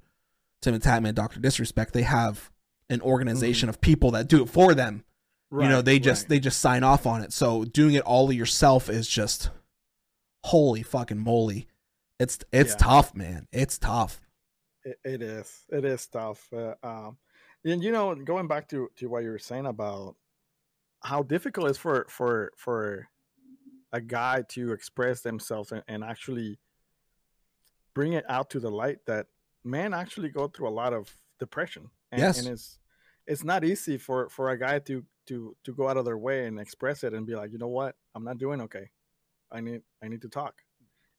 Tim the Tatman dr disrespect they have an organization of people that do it for them Right, you know they just right. they just sign off on it so doing it all yourself is just holy fucking moly it's it's Yeah. tough man it's tough It, it is. It is tough. Uh, um, and you know, going back to to what you were saying about how difficult it is for for for a guy to express themselves and, and actually bring it out to the light that men actually go through a lot of depression. And, Yes. and it's it's not easy for for a guy to to to go out of their way and express it and be like, you know what, I'm not doing okay. I need I need to talk.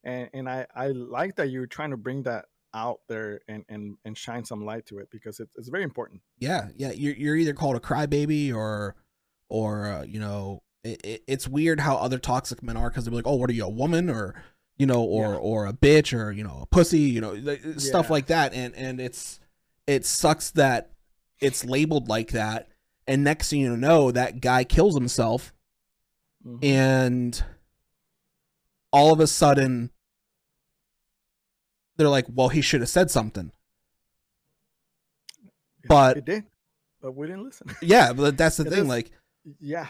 And and I I like that you're trying to bring that out there and and and shine some light to it because it's it's very important. yeah yeah you're, you're either called a crybaby or or uh, you know it, it, it's weird how other toxic men are because they're like oh what are you a woman or you know or Yeah. or a bitch or you know a pussy you know stuff Yeah. like that and and it's it sucks that it's labeled like that and next thing you know that guy kills himself Mhm. and all of a sudden they're like well he should have said something but- he did, but we didn't listen. yeah but that's the It thing is- like yeah,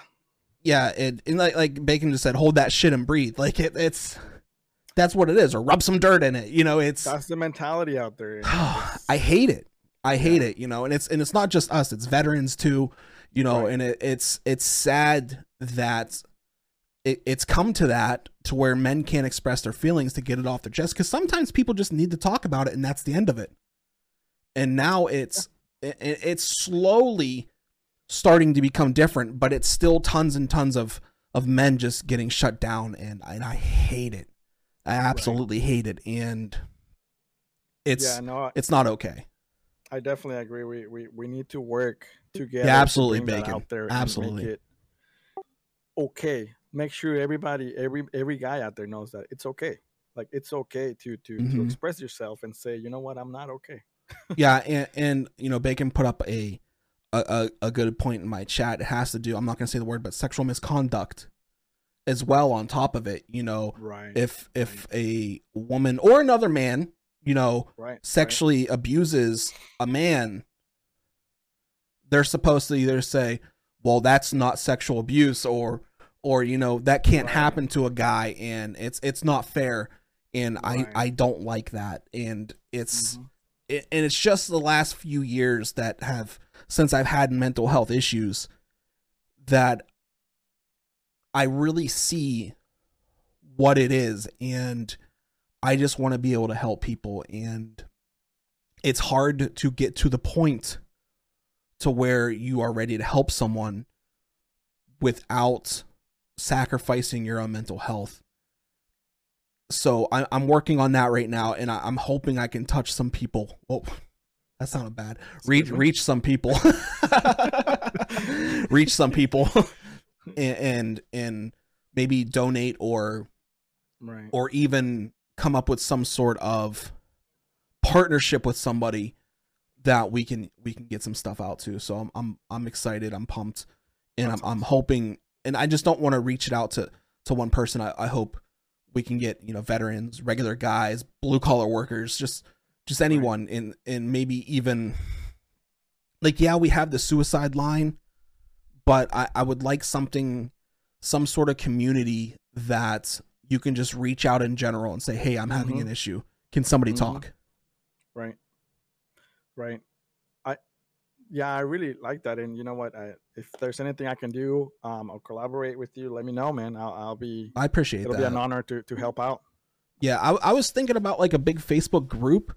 yeah, it, and like like Bacon just said, hold that shit and breathe. Like it, it's that's what it is, or rub some dirt in it. You know, it's that's the mentality out there. I hate it. I hate Yeah. it. You know, and it's and it's not just us; it's veterans too. You know, Right. and it, it's it's sad that it, it's come to that to where men can't express their feelings to get it off their chest because sometimes people just need to talk about it and that's the end of it. And now it's it, it's slowly starting to become different, but it's still tons and tons of of men just getting shut down, and and I hate it. I absolutely hate it, and it's yeah, no, I- it's not okay. I definitely agree. We we, we need to work together. Yeah, absolutely, that Bacon. out there and Absolutely. make it okay. Make sure everybody, every every guy out there knows that it's okay. Like it's okay to to to Mhm. express yourself and say, you know what, I'm not okay. yeah, and, and you know, Bacon put up a, a a a good point in my chat. It has to do. I'm not gonna say the word, but sexual misconduct as well. On top of it, you know, Right. if if a woman or another man, you know, right. right. sexually abuses a man, they're supposed to either say, "Well, that's not sexual abuse," or or you know, that can't Right. happen to a guy, and it's it's not fair. And Right. I I don't like that, and it's Mhm. it, and it's just the last few years that have since I've had mental health issues that I really see what it is and I just want to be able to help people and it's hard to get to the point to where you are ready to help someone without sacrificing your own mental health. So I, I'm working on that right now, and I, I'm hoping I can touch some people. That sounded bad. Reach reach some people, reach some people, and, and and maybe donate or Right. or even come up with some sort of partnership with somebody that we can we can get some stuff out to. So I'm I'm I'm excited. I'm pumped, and I'm That's I'm hoping. And I just don't want to reach it out to to one person. I, I hope we can get you know veterans, regular guys, blue collar workers, just just anyone, in in maybe even like yeah, we have the suicide line, but I I would like something, some sort of community that you can just reach out in general and say, hey, I'm having Mhm. an issue. Can somebody Mhm. talk? Right. Right. I yeah, I really like that. And you know what? I, if there's anything I can do, um, I'll collaborate with you. Let me know, man. I'll, I'll be. I appreciate that. It'll that. be an honor to to help out. Yeah, I, I was thinking about like a big Facebook group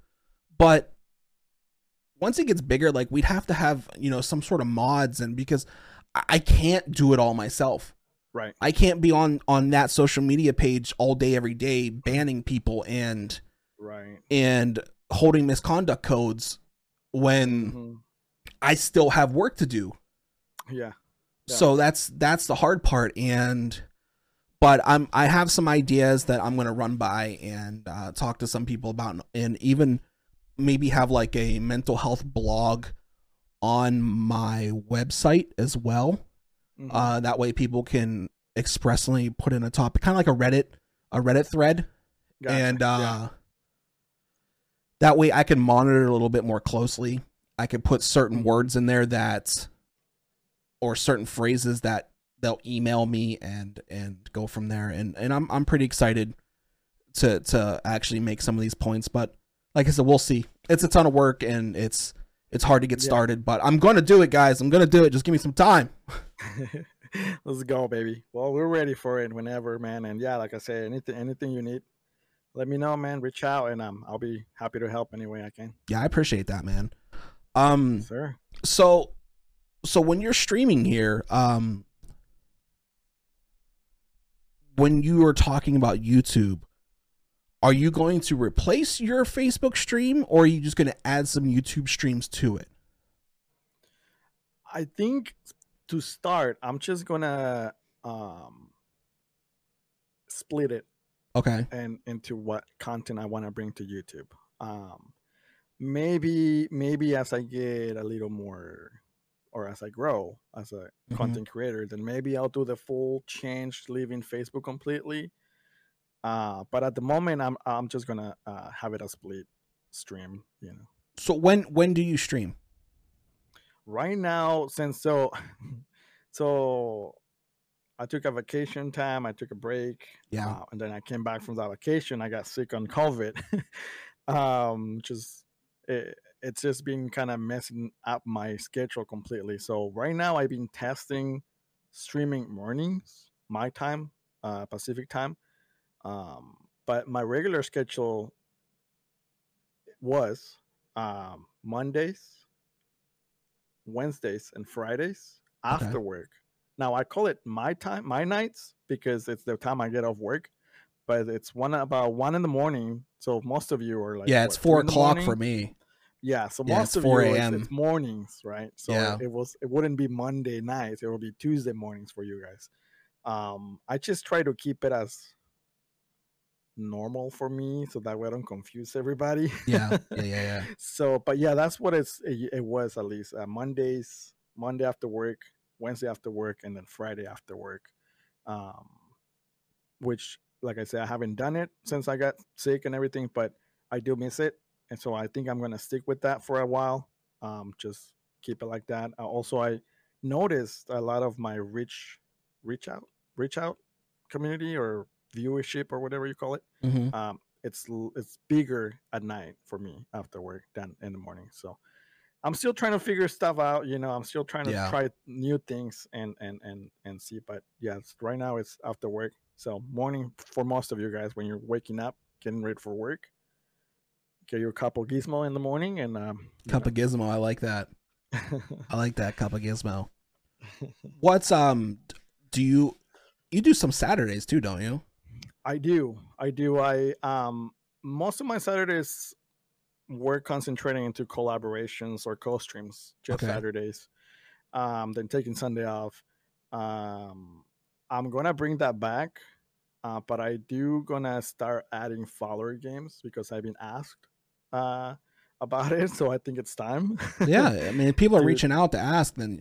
but once it gets bigger, like we'd have to have you know some sort of mods, and because I, can't do it all myself. Right. I can't be on on that social media page all day every day banning people and Right. and holding misconduct codes when Mhm. I still have work to do. Yeah. Yeah. So that's that's the hard part and but I'm I have some ideas that I'm going to run by and uh, talk to some people about and even maybe have like a mental health blog on my website as well. Mhm. Uh, that way people can expressly put in a topic, kind of like a Reddit, a Reddit thread, Gotcha. and uh, Yeah. that way I can monitor it a little bit more closely. I can put certain Mhm. words in there that, or certain phrases that they'll email me and and go from there. And and I'm I'm pretty excited to to actually make some of these points. But like I said, we'll see. It's a ton of work and it's it's hard to get Yeah. started. But I'm gonna do it, guys. I'm gonna do it. Just give me some time. Let's go, baby. Well, we're ready for it whenever, man. And yeah, like I said, anything anything you need, let me know, man. Reach out, and um, I'll be happy to help any way I can. Yeah, I appreciate that, man. Um, Sir. so so when you're streaming here um when you are talking about youtube are you going to replace your facebook stream or are you just going to add some youtube streams to it I think to start, I'm just gonna um split it okay and into what content I want to bring to YouTube. Um, maybe maybe as I get a little more, or as I grow as a Mhm. content creator, then maybe I'll do the full change, leaving Facebook completely. Uh, but at the moment, I'm I'm just gonna uh, have it a split stream. You know, so when when do you stream right now since so so I took a vacation time, I took a break, yeah uh, and then I came back from that vacation. I got sick on COVID, um, just it, it's just been kind of messing up my schedule completely. So right now I've been testing streaming mornings, my time, uh, Pacific time, um, but my regular schedule was um, Mondays, Wednesdays, and Fridays Okay. after work. Now I call it my time, my nights, because it's the time I get off work. But it's one about one in the morning. So most of you are like yeah what, it's four o'clock for me Yeah, so Yeah, most of you it's, it's mornings, right? So Yeah. it, it was it wouldn't be Monday nights; it would be Tuesday mornings for you guys. Um, I just try to keep it as normal for me, so that way I don't confuse everybody. yeah yeah yeah yeah so, but yeah, that's what it's it, it was at least uh, Mondays, Monday after work, Wednesday after work, and then Friday after work. Um, which, like I said, I haven't done it since I got sick and everything, but I do miss it, and so I think I'm gonna stick with that for a while. Um, just keep it like that. Uh, also, I noticed a lot of my reach, reach out, reach out community or viewership or whatever you call it hmm um, it's it's bigger at night for me after work than in the morning. So I'm still trying to figure stuff out. You know, I'm still trying to Yeah. try new things and and and and see. But yeah, right now it's after work. So morning for most of you guys when you're waking up, getting ready for work. Get your cup of gizmo in the morning and um, cup of gizmo i like that i like that cup of gizmo what's um do you you do some saturdays too don't you I do. I do. I um most of my Saturdays we're concentrating into collaborations or co-streams, just Okay. Saturdays. Um then taking Sunday off. Um I'm gonna bring that back. Uh, but I do gonna start adding follower games because I've been asked uh about it, so I think it's time. yeah i mean if people are Dude. reaching out to ask then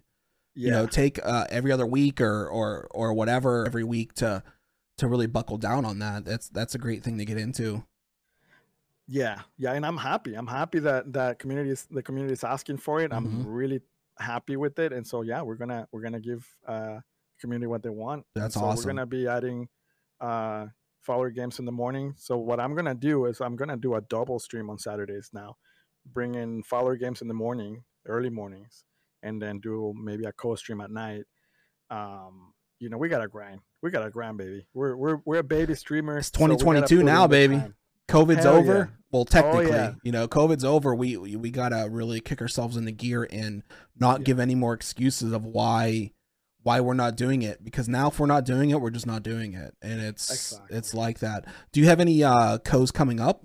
yeah. you know take uh, every other week or or or whatever every week to to really buckle down on that that's that's a great thing to get into Yeah, yeah, and I'm happy. I'm happy that that community is the community is asking for it. Mhm. I'm really happy with it, and so yeah, we're gonna we're gonna give uh community what they want. That's so awesome. We're gonna be adding uh follower games in the morning. So what I'm gonna do is I'm gonna do a double stream on Saturdays now, bring in follower games in the morning, early mornings, and then do maybe a co-stream at night. Um, you know, we gotta grind. We got a grind, baby. We're we're we're a baby streamer. It's so we gotta 2022 put in now, baby. time. COVID's Hell over. yeah. Oh, Well, technically, yeah. you know, COVID's over. We we, we gotta really kick ourselves in the gear and not Yeah. give any more excuses of why why we're not doing it. Because now, if we're not doing it, we're just not doing it, and it's Exactly. it's like that. Do you have any uh co's coming up?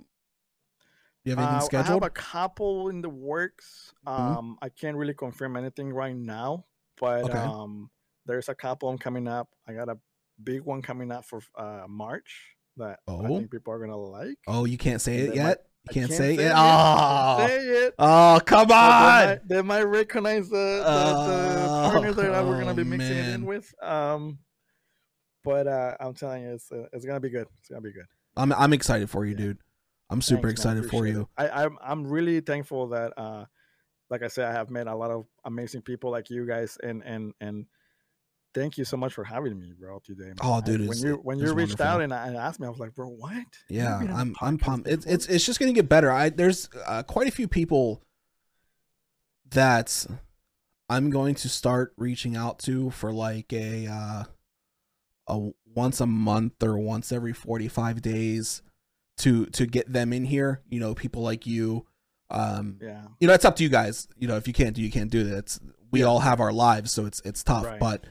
Do you have anything Uh, I have a couple in the works. Mhm. Um, I can't really confirm anything right now, but Okay. um, there's a couple 'em coming up. I got a big one coming up for uh, March that I Oh. think people are gonna like. oh, you can't say And it yet. might- You I can't, say, it. Oh, say it. oh, come on. They might, they might recognize the, the, the Oh, partners that we're gonna be mixing it in with. Um, but uh, I'm telling you, it's uh, it's gonna be good. It's gonna be good. I'm I'm excited for you, Yeah. dude. I'm super Thanks, man. excited for you. it. I, I'm I'm really thankful that uh like I said, I have met a lot of amazing people like you guys and and and thank you so much for having me, bro, today. man. Oh, dude, when you when you reached wonderful. out and, I, and asked me, I was like, bro, what? Yeah, haven't been on I'm I'm pumped. It's it's it's just gonna get better. I there's uh, quite a few people that I'm going to start reaching out to for like a uh a once a month or once every 45 days to to get them in here. You know, people like you. Um, yeah. you know, it's up to you guys. You know, if you can't do, you can't do that. It's we Yeah. all have our lives, so it's it's tough. Right. But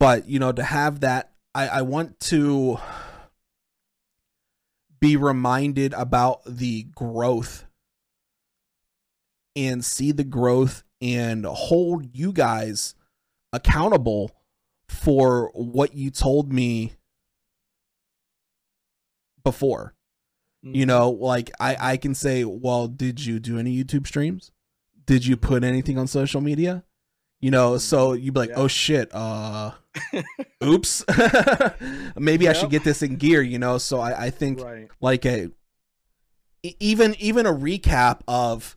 but you know, to have that, I I want to be reminded about the growth and see the growth and hold you guys accountable for what you told me before. You Mhm. know like i i can say well did you do any youtube streams? Did you put anything on social media you know so you'd be like Yeah. oh shit uh oops maybe i should get this in gear you know so i i think right. like a even even a recap of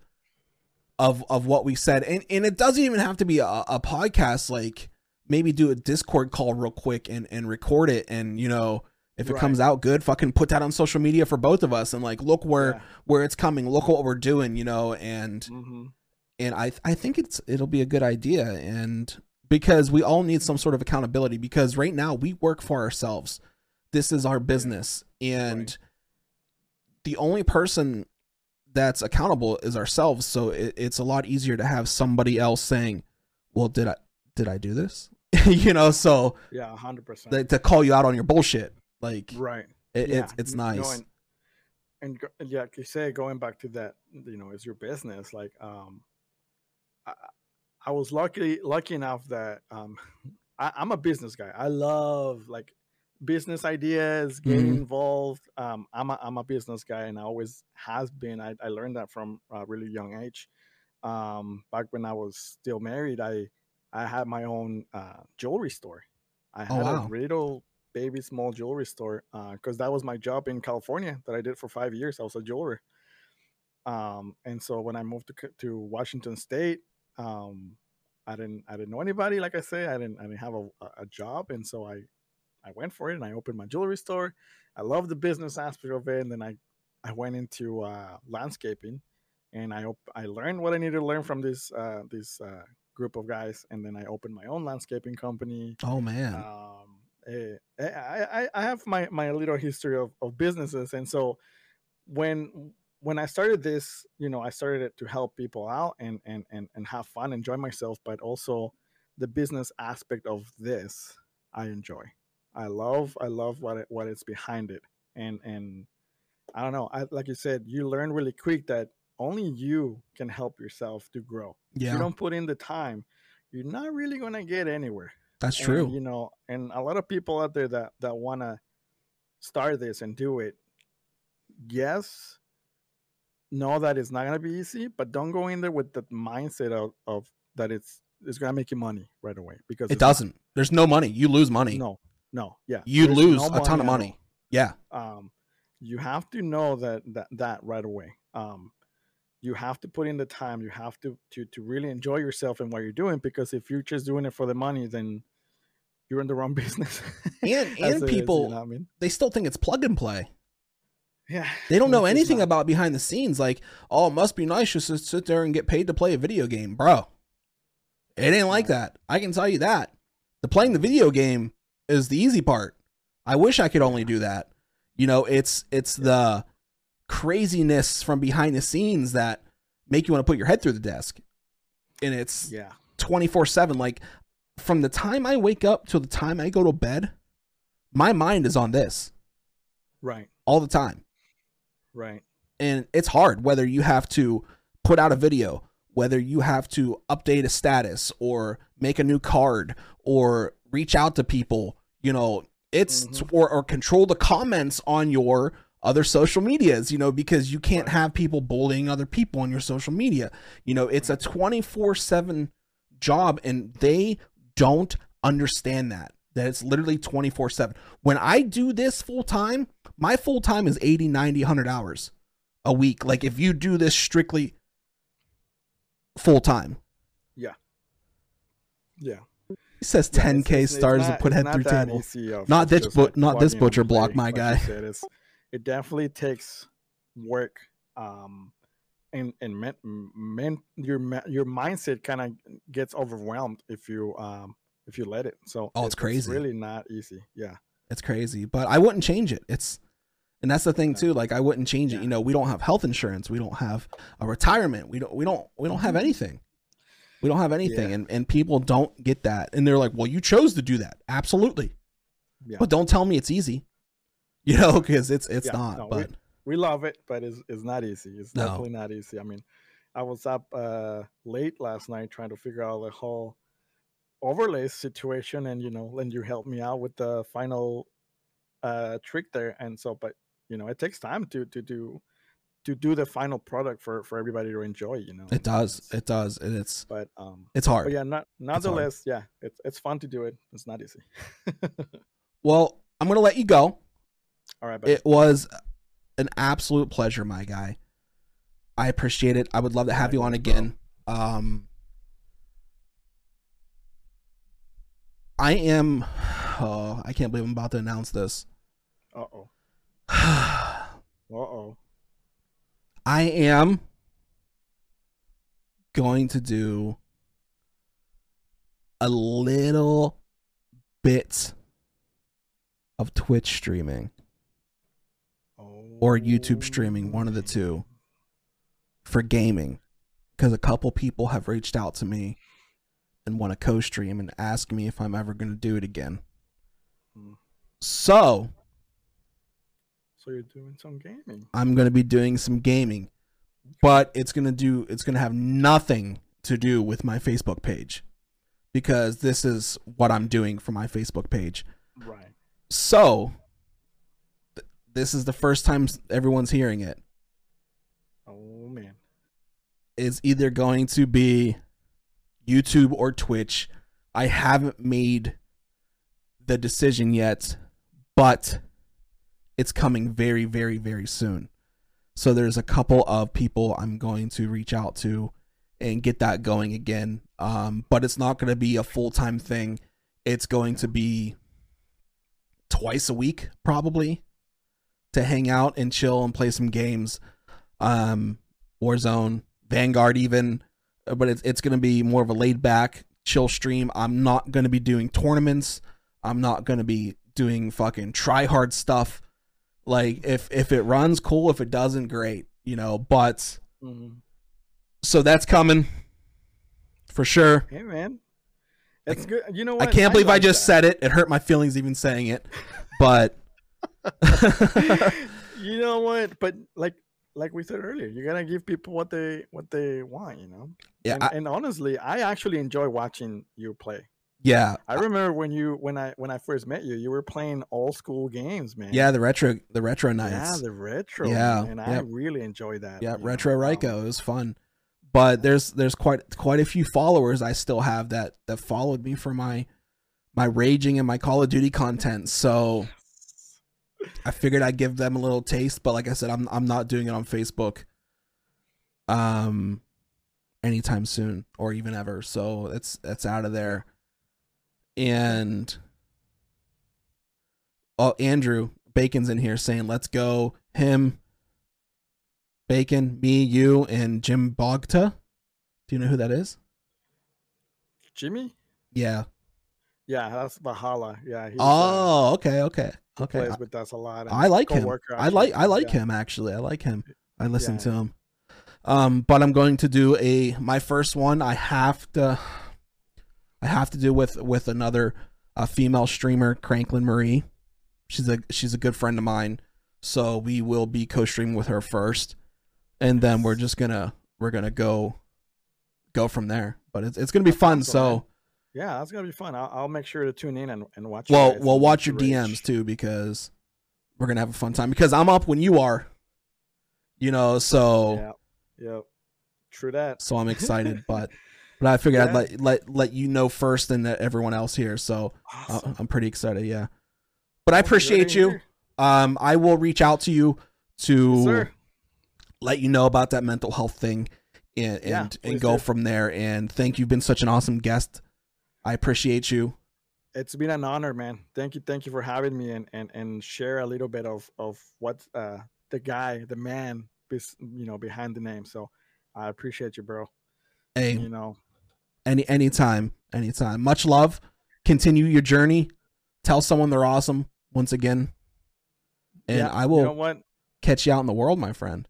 of of what we said and and it doesn't even have to be a, a podcast like maybe do a discord call real quick and and record it and you know if it Right. comes out good fucking put that on social media for both of us and like look where Yeah. where it's coming look what we're doing you know and Mhm. And i i think it's it'll be a good idea and because we all need some sort of accountability because right now we work for ourselves this is our business and Right. the only person that's accountable is ourselves so it, it's a lot easier to have somebody else saying well did i did i do this you know so Yeah, hundred percent. to call you out on your bullshit like Right. it, Yeah, it's it's you know, nice and, and yeah, like you say, going back to that, you know, it's your business. Like, um, I, I was lucky lucky enough that um, I, I'm a business guy. I love like business ideas, getting Mhm. involved. Um, I'm a I'm a business guy, and I always has been. I, I learned that from a really young age. Um, back when I was still married, I I had my own uh, jewelry store. I Oh, had wow. a little baby small jewelry store because that was my job in California that I did for five years. I was a jeweler. Um, and so when I moved to to Washington State, um, I didn't I didn't know anybody. Like I say, I didn't I didn't have a, a- job, and so I I went for it and I opened my jewelry store. I love the business aspect of it, and then I I went into uh, landscaping, and I op- I learned what I needed to learn from this uh, this uh, group of guys, and then I opened my own landscaping company oh man um eh, eh, I, I I have my my little history of, of businesses and so when when i started this you know i started it to help people out and and and, and have fun enjoy myself but also the business aspect of this i enjoy. I love i love what it, what is behind it. And and i don't know I, like you said you learn really quick that only you can help yourself to grow. If yeah. you don't put in the time you're not really going to get anywhere. That's and, true. you know, and a lot of people out there that that want to start this and do it. Yes, know that it's not gonna be easy, but don't go in there with the mindset of, of that it's it's gonna make you money right away because it it's not. doesn't there's no money you lose money No, no, yeah, you there's lose no a ton of money yeah. Um, you have to know that that that right away. Um, you have to put in the time. You have to to to really enjoy yourself and what you're doing because if you're just doing it for the money, then you're in the wrong business. And- and it is, people- you know I mean, they still think it's plug and play yeah, They don't know anything not- about behind the scenes. Like, oh, it must be nice just to sit there and get paid to play a video game, bro. It ain't like that. I can tell you that. The playing the video game is the easy part. I wish I could only do that. You know, it's it's the craziness from behind the scenes that make you want to put your head through the desk. And it's Yeah. 24 7. Like from the time I wake up till the time I go to bed, my mind is on this Right. all the time. Right. And it's hard whether you have to put out a video, whether you have to update a status or make a new card or reach out to people, you know, it's Mhm. or, or control the comments on your other social medias, you know, because you can't have people bullying other people on your social media. You know, it's a 24 7 job and they don't understand that. That it's literally 24 7. When I do this full time, my full time is 80, 90, 100 hours a week. Like if you do this strictly full time, Yeah. Yeah. He says Yeah, 10k it's- it's stars to not- put head through table. easy Not this just, bu- not this butcher block, my like guy. said, it definitely takes work. Um, and and men, men your your mindset kind of gets overwhelmed if you um if you let it. So Oh, it's it- crazy. really not easy. Yeah. It's crazy, but I wouldn't change it. It's and that's the thing too. Like I wouldn't change it. You know, we don't have health insurance. We don't have a retirement. We don't. We don't. We don't have Mhm. anything. We don't have anything, Yeah. and and people don't get that, and they're like, "Well, you chose to do that, absolutely." Yeah. But don't tell me it's easy. You know, because it's it's Yeah, not. no, we- but we love it, but it's it's not easy. It's No. definitely not easy. I mean, I was up uh late last night trying to figure out the whole overlay situation, and you know, and you helped me out with the final uh trick there. And so, but you know, it takes time to to do to do the final product for for everybody to enjoy. You know, it does. It does, and it's but um, it's hard. but yeah, not nonetheless, yeah, it's it's fun to do it. It's not easy. Well, I'm gonna let you go. All right, buddy. It was an absolute pleasure, my guy. I appreciate it. I would love to have you on again. Um, I am. Oh, I can't believe I'm about to announce this. uh oh, uh oh. I am going to do a little bit of Twitch streaming. Or YouTube streaming, one of the two. for gaming because a couple people have reached out to me and want to co-stream and ask me if I'm ever going to do it again. Hmm. So So you're doing some gaming. I'm going to be doing some gaming, but it's going to do it's going to have nothing to do with my Facebook page because this is what I'm doing for my Facebook page. Right. So th- this is the first time everyone's hearing it. Oh man. It's either going to be YouTube or Twitch. I haven't made the decision yet, but it's coming very, very, very soon. So there's a couple of people I'm going to reach out to and get that going again. Um, but it's not going to be a full time thing. It's going to be twice a week, probably, to hang out and chill and play some games. Um, Warzone, Vanguard, even. But it's it's going to be more of a laid back, chill stream. I'm not going to be doing tournaments. I'm not going to be doing fucking try hard stuff. Like if if it runs, cool. If it doesn't, great. You know. But Mhm. so that's coming for sure. Hey man. It's good. You know what? I can't believe I just that. said it. It hurt my feelings even saying it. But you know what? But like like we said earlier, you gotta give people what they what they want, you know. yeah, and, I, and honestly, I actually enjoy watching you play. yeah, I remember when you when I when I first met you, you were playing old school games, man. yeah. The retro, the retro nights. yeah, the retro. Yeah, and I really enjoy that. Yeah, you know, retro um, Ryco. It was fun. But there's there's quite quite a few followers I still have that that followed me for my my raging and my Call of Duty content. So I figured I'd give them a little taste. But like I said, I'm I'm not doing it on Facebook. Um, anytime soon or even ever. So it's it's out of there. And oh, Andrew Bacon's in here saying, "Let's go." Him, Bacon, me, you, and Jim Bogta. Do you know who that is? Jimmy. Yeah. Yeah, that's Bahala. Yeah. Uh, Oh, okay, okay. Okay, plays I- with us a lot. I like him. I like. I like Yeah. him actually. I like him. I listen Yeah. to him. Um, but I'm going to do a my first one. I have to. I have to do with with another uh, female streamer, Cranklin Marie. She's a she's a good friend of mine, so we will be co-streaming with her first, and then we're just gonna we're gonna go go from there. But it's it's gonna be fun. so. Yeah, that's gonna be fun. I'll, I'll make sure to tune in and, and watch. well well watch your. DMs too because we're gonna have a fun time because I'm up when you are. You know, so Yeah, yep. True that. so I'm excited, but but I figured I'd let let let you know first than everyone else here. So uh, I'm pretty excited. Yeah, but I appreciate here. Um, I will reach out to you to Yes, let you know about that mental health thing and and, Yeah, and please go do. from there. And thank you. You've been such an awesome guest. I appreciate you. It's been an honor, man. Thank you, thank you for having me and and and share a little bit of of what uh the guy, the man, you know, behind the name. So I appreciate you, bro. Hey, You know, any anytime, anytime. Much love. Continue your journey. Tell someone they're awesome once again. And yeah, I will You know catch you out in the world, my friend.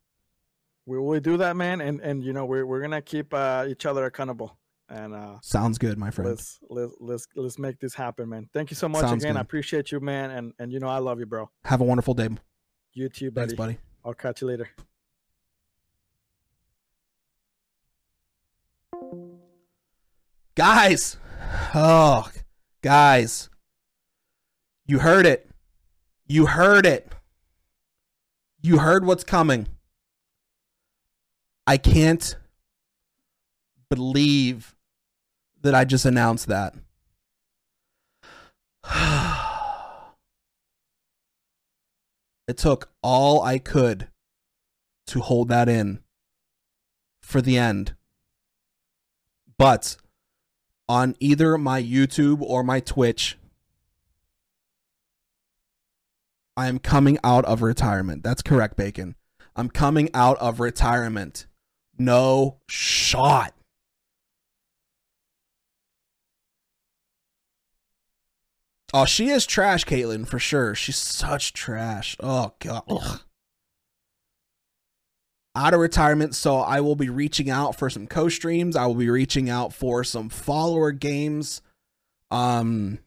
We will do that, man. And and you know, we're we're gonna keep uh, each other accountable. And uh, Sounds good, my friend. let's let's let's let's make this happen, man. Thank you so much Sounds again. I appreciate you, man. And and you know, I love you, bro. Have a wonderful day. You too, buddy. Thanks, buddy. I'll catch you later. Guys. Oh, guys. You heard it. You heard it. You heard what's coming. I can't believe that I just announced that. it took all I could to hold that in for the end. But on either my YouTube or my Twitch, I am coming out of retirement. That's correct, Bacon. I'm coming out of retirement. No shot. Oh, she is trash, Caitlyn, for sure. She's such trash. Oh god. Ugh. Out of retirement, so I will be reaching out for some co-streams. I will be reaching out for some follower games. Um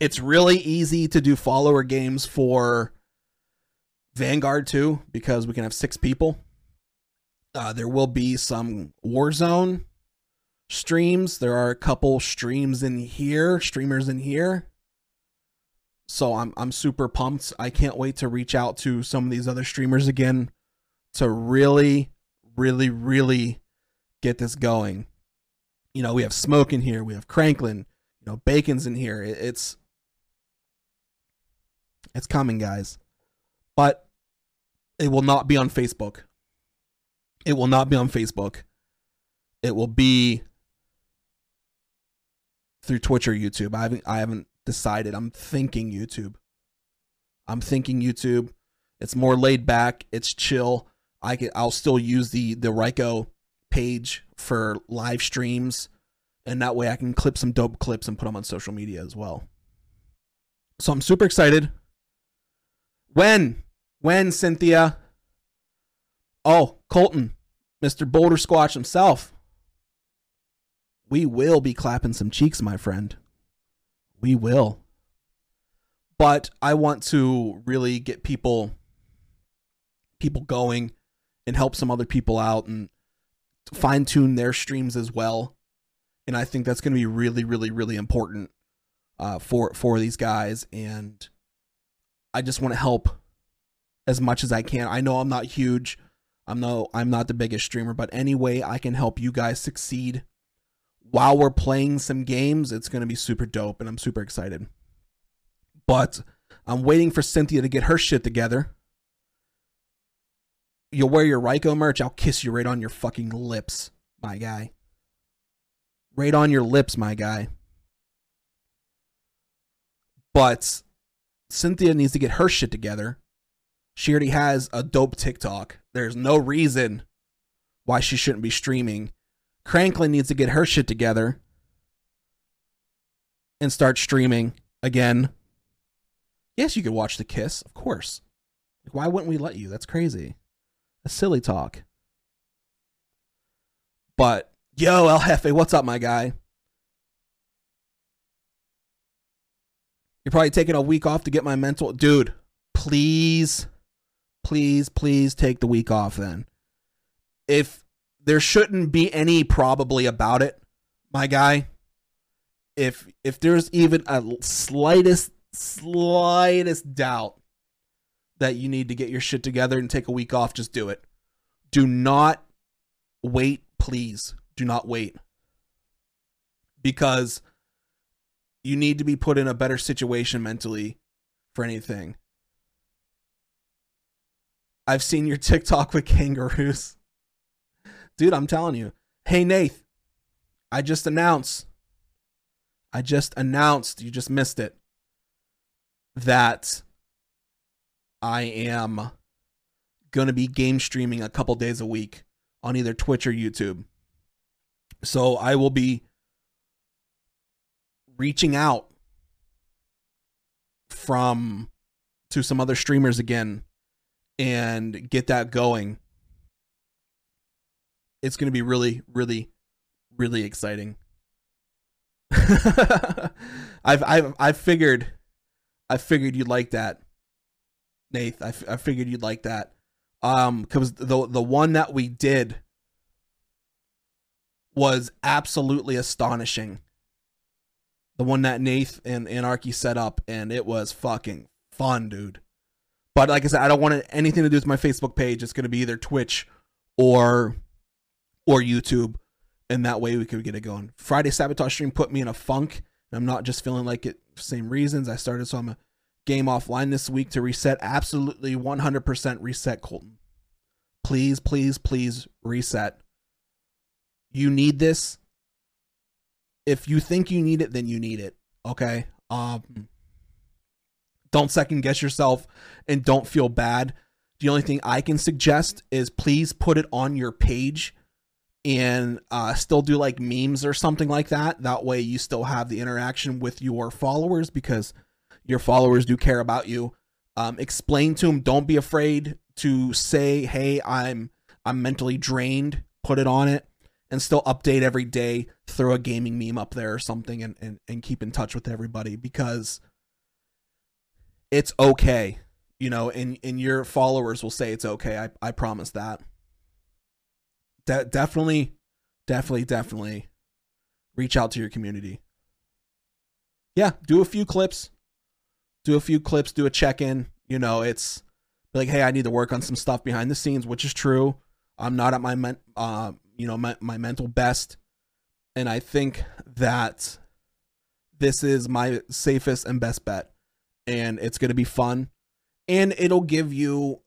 it's really easy to do follower games for Vanguard too because we can have 6 people. Uh there will be some Warzone streams. There are a couple streams in here, streamers in here. So I'm I'm super pumped. I can't wait to reach out to some of these other streamers again to really really really get this going. You know, we have Smoke in here, we have Cranklin, you know, Bacon's in here. It- It's it's coming, guys. But it will not be on Facebook. It will not be on Facebook. It will be through Twitch or YouTube. I haven't I haven't decided. I'm thinking YouTube. I'm thinking YouTube. It's more laid back. It's chill. I can I'll still use the the Ryco page for live streams, and that way I can clip some dope clips and put them on social media as well. So I'm super excited. When when Cynthia? Oh, Colton, Mr. Boulder Squatch himself. We will be clapping some cheeks, my friend. We will. But I want to really get people people going and help some other people out and fine tune their streams as well. And I think that's going to be really, really, really important uh, for for these guys. And I just want to help as much as I can. I know I'm not huge. I'm no I'm not the biggest streamer, but any way I can help you guys succeed while we're playing some games, it's going to be super dope and I'm super excited. But I'm waiting for Cynthia to get her shit together. You'll wear your Ryco merch, I'll kiss you right on your fucking lips, my guy. Right on your lips, my guy. But Cynthia needs to get her shit together. She already has a dope TikTok. There's no reason why she shouldn't be streaming. Cranklin needs to get her shit together and start streaming again. Yes, you could watch the kiss, of course. Like, why wouldn't we let you? That's crazy. That's silly talk. But yo, El Jefe, what's up, my guy? You're probably taking a week off to get my mental dude. Please, please, please take the week off then. If there shouldn't be any probably about it, my guy. If if there's even a slightest slightest doubt that you need to get your shit together and take a week off, just do it. Do not wait, please. Do not wait. Because you need to be put in a better situation mentally for anything. I've seen your TikTok with kangaroos. Dude, I'm telling you. Hey, Nath, I just announced. I just announced, you just missed it, that I am going to be game streaming a couple days a week on either Twitch or YouTube. So I will be reaching out from to some other streamers again and get that going. It's going to be really really really exciting. I've I've I figured I figured you'd like that. Nath, I, f- I figured you'd like that. Um cuz the the one that we did was absolutely astonishing the one that Nath and Anarchy set up, and it was fucking fun, dude. But like I said, I don't want anything to do with my Facebook page. It's going to be either Twitch or or YouTube, and that way we could get it going. Friday Sabotage stream put me in a funk, and I'm not just feeling like it. Same reasons I started, so I'm a game offline this week to reset. Absolutely 100% reset, Colton. Please, please, please reset. You need this if you think you need it, then you need it. Okay. Um, don't second guess yourself and don't feel bad. The only thing I can suggest is please put it on your page and uh, still do like memes or something like that. That way you still have the interaction with your followers because your followers do care about you. Um, explain to them. Don't be afraid to say, "Hey, I'm I'm mentally drained." Put it on it and still update every day, throw a gaming meme up there or something and, and, and keep in touch with everybody because it's okay. You know, and, and your followers will say it's okay. I, I promise that. De- definitely, definitely, definitely reach out to your community. Yeah, do a few clips. Do a few clips, do a check in. You know, it's like, hey, I need to work on some stuff behind the scenes, which is true. I'm not at my men- uh, you know my, my mental best and i think that this is my safest and best bet and it's to be fun and it'll give you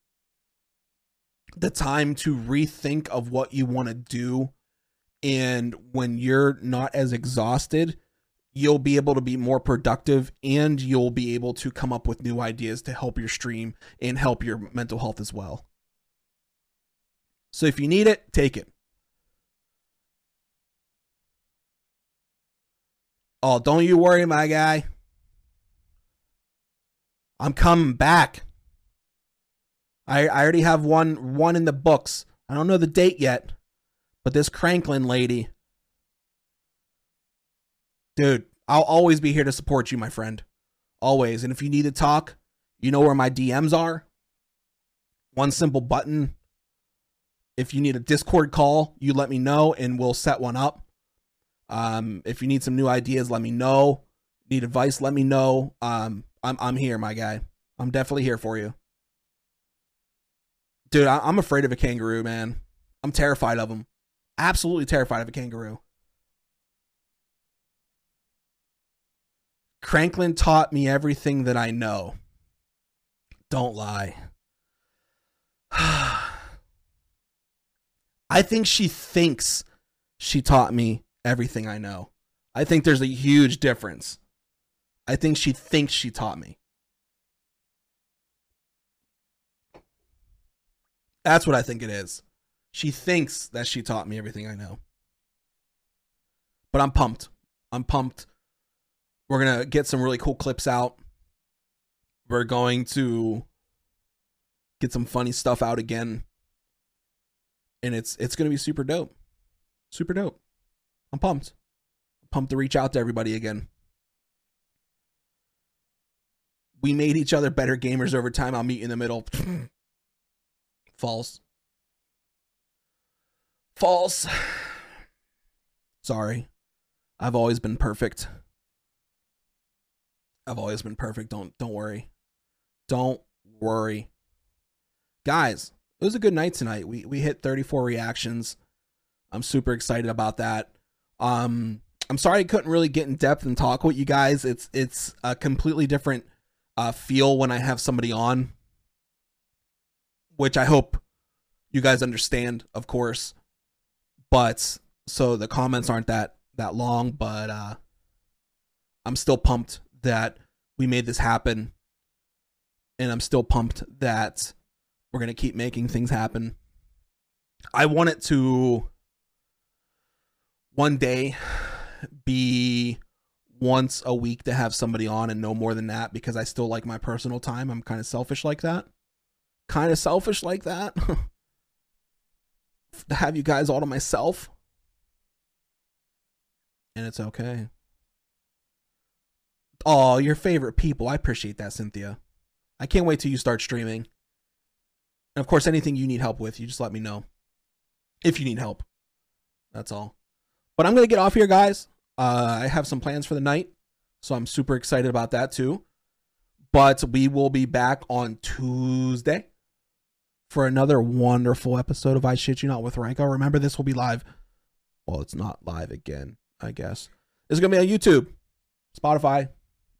the time to rethink of what you want to do and when you're not as exhausted you'll be able to be more productive and you'll be able to come up with new ideas to help your stream and help your mental health as well so if you need it take it Oh, don't you worry, my guy. I'm coming back. I I already have one one in the books. I don't know the date yet, but this Cranklin lady, dude, I'll always be here to support you, my friend. Always. And if you need to talk, you know where my DMs are. One simple button. If you need a Discord call, you let me know and we'll set one up. Um, if you need some new ideas, let me know. Need advice, let me know. Um, I'm I'm here, my guy. I'm definitely here for you. Dude, I, I'm afraid of a kangaroo, man. I'm terrified of them. Absolutely terrified of a kangaroo. Cranklin taught me everything that I know. Don't lie. I think she thinks she taught me everything I know. I think there's a huge difference. I think she thinks she taught me. That's what I think it is. She thinks that she taught me everything I know. But I'm pumped. I'm pumped. We're going to get some really cool clips out. We're going to get some funny stuff out again. And it's it's gonna be super dope. Super dope. I'm pumped. I'm pumped to reach out to everybody again. We made each other better gamers over time. I'll meet you in the middle. False. False. Sorry. I've always been perfect. I've always been perfect. Don't don't worry. Don't worry. Guys, it was a good night tonight. We we hit 34 reactions. I'm super excited about that. Um I'm sorry I couldn't really get in depth and talk with you guys. It's it's a completely different uh feel when I have somebody on which I hope you guys understand, of course. But so the comments aren't that that long, but uh I'm still pumped that we made this happen. And I'm still pumped that we're going to keep making things happen. I want it to one day be once a week to have somebody on and no more than that because I still like my personal time. I'm kind of selfish like that. Kind of selfish like that. to have you guys all to myself. And it's okay. Oh, your favorite people. I appreciate that, Cynthia. I can't wait till you start streaming. And of course, anything you need help with, you just let me know. If you need help. That's all. But I'm going to get off here, guys. Uh, I have some plans for the night. So I'm super excited about that too. But we will be back on Tuesday for another wonderful episode of I Shit You Not with Ryco. Oh, remember, this will be live. Well, it's not live again, I guess. It's going to be on YouTube, Spotify,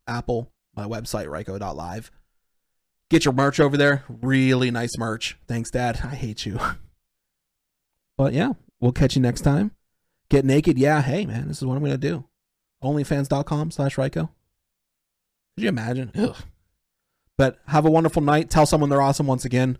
Apple, my website, Ryco.live. Get your merch over there. Really nice merch. Thanks, Dad. I hate you. But yeah, we'll catch you next time. Get naked. Yeah, hey, man, this is what I'm going to do. Onlyfans.com slash Ryco. Could you imagine? Ugh. But have a wonderful night. Tell someone they're awesome once again.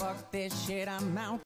Fuck this shit, I'm out.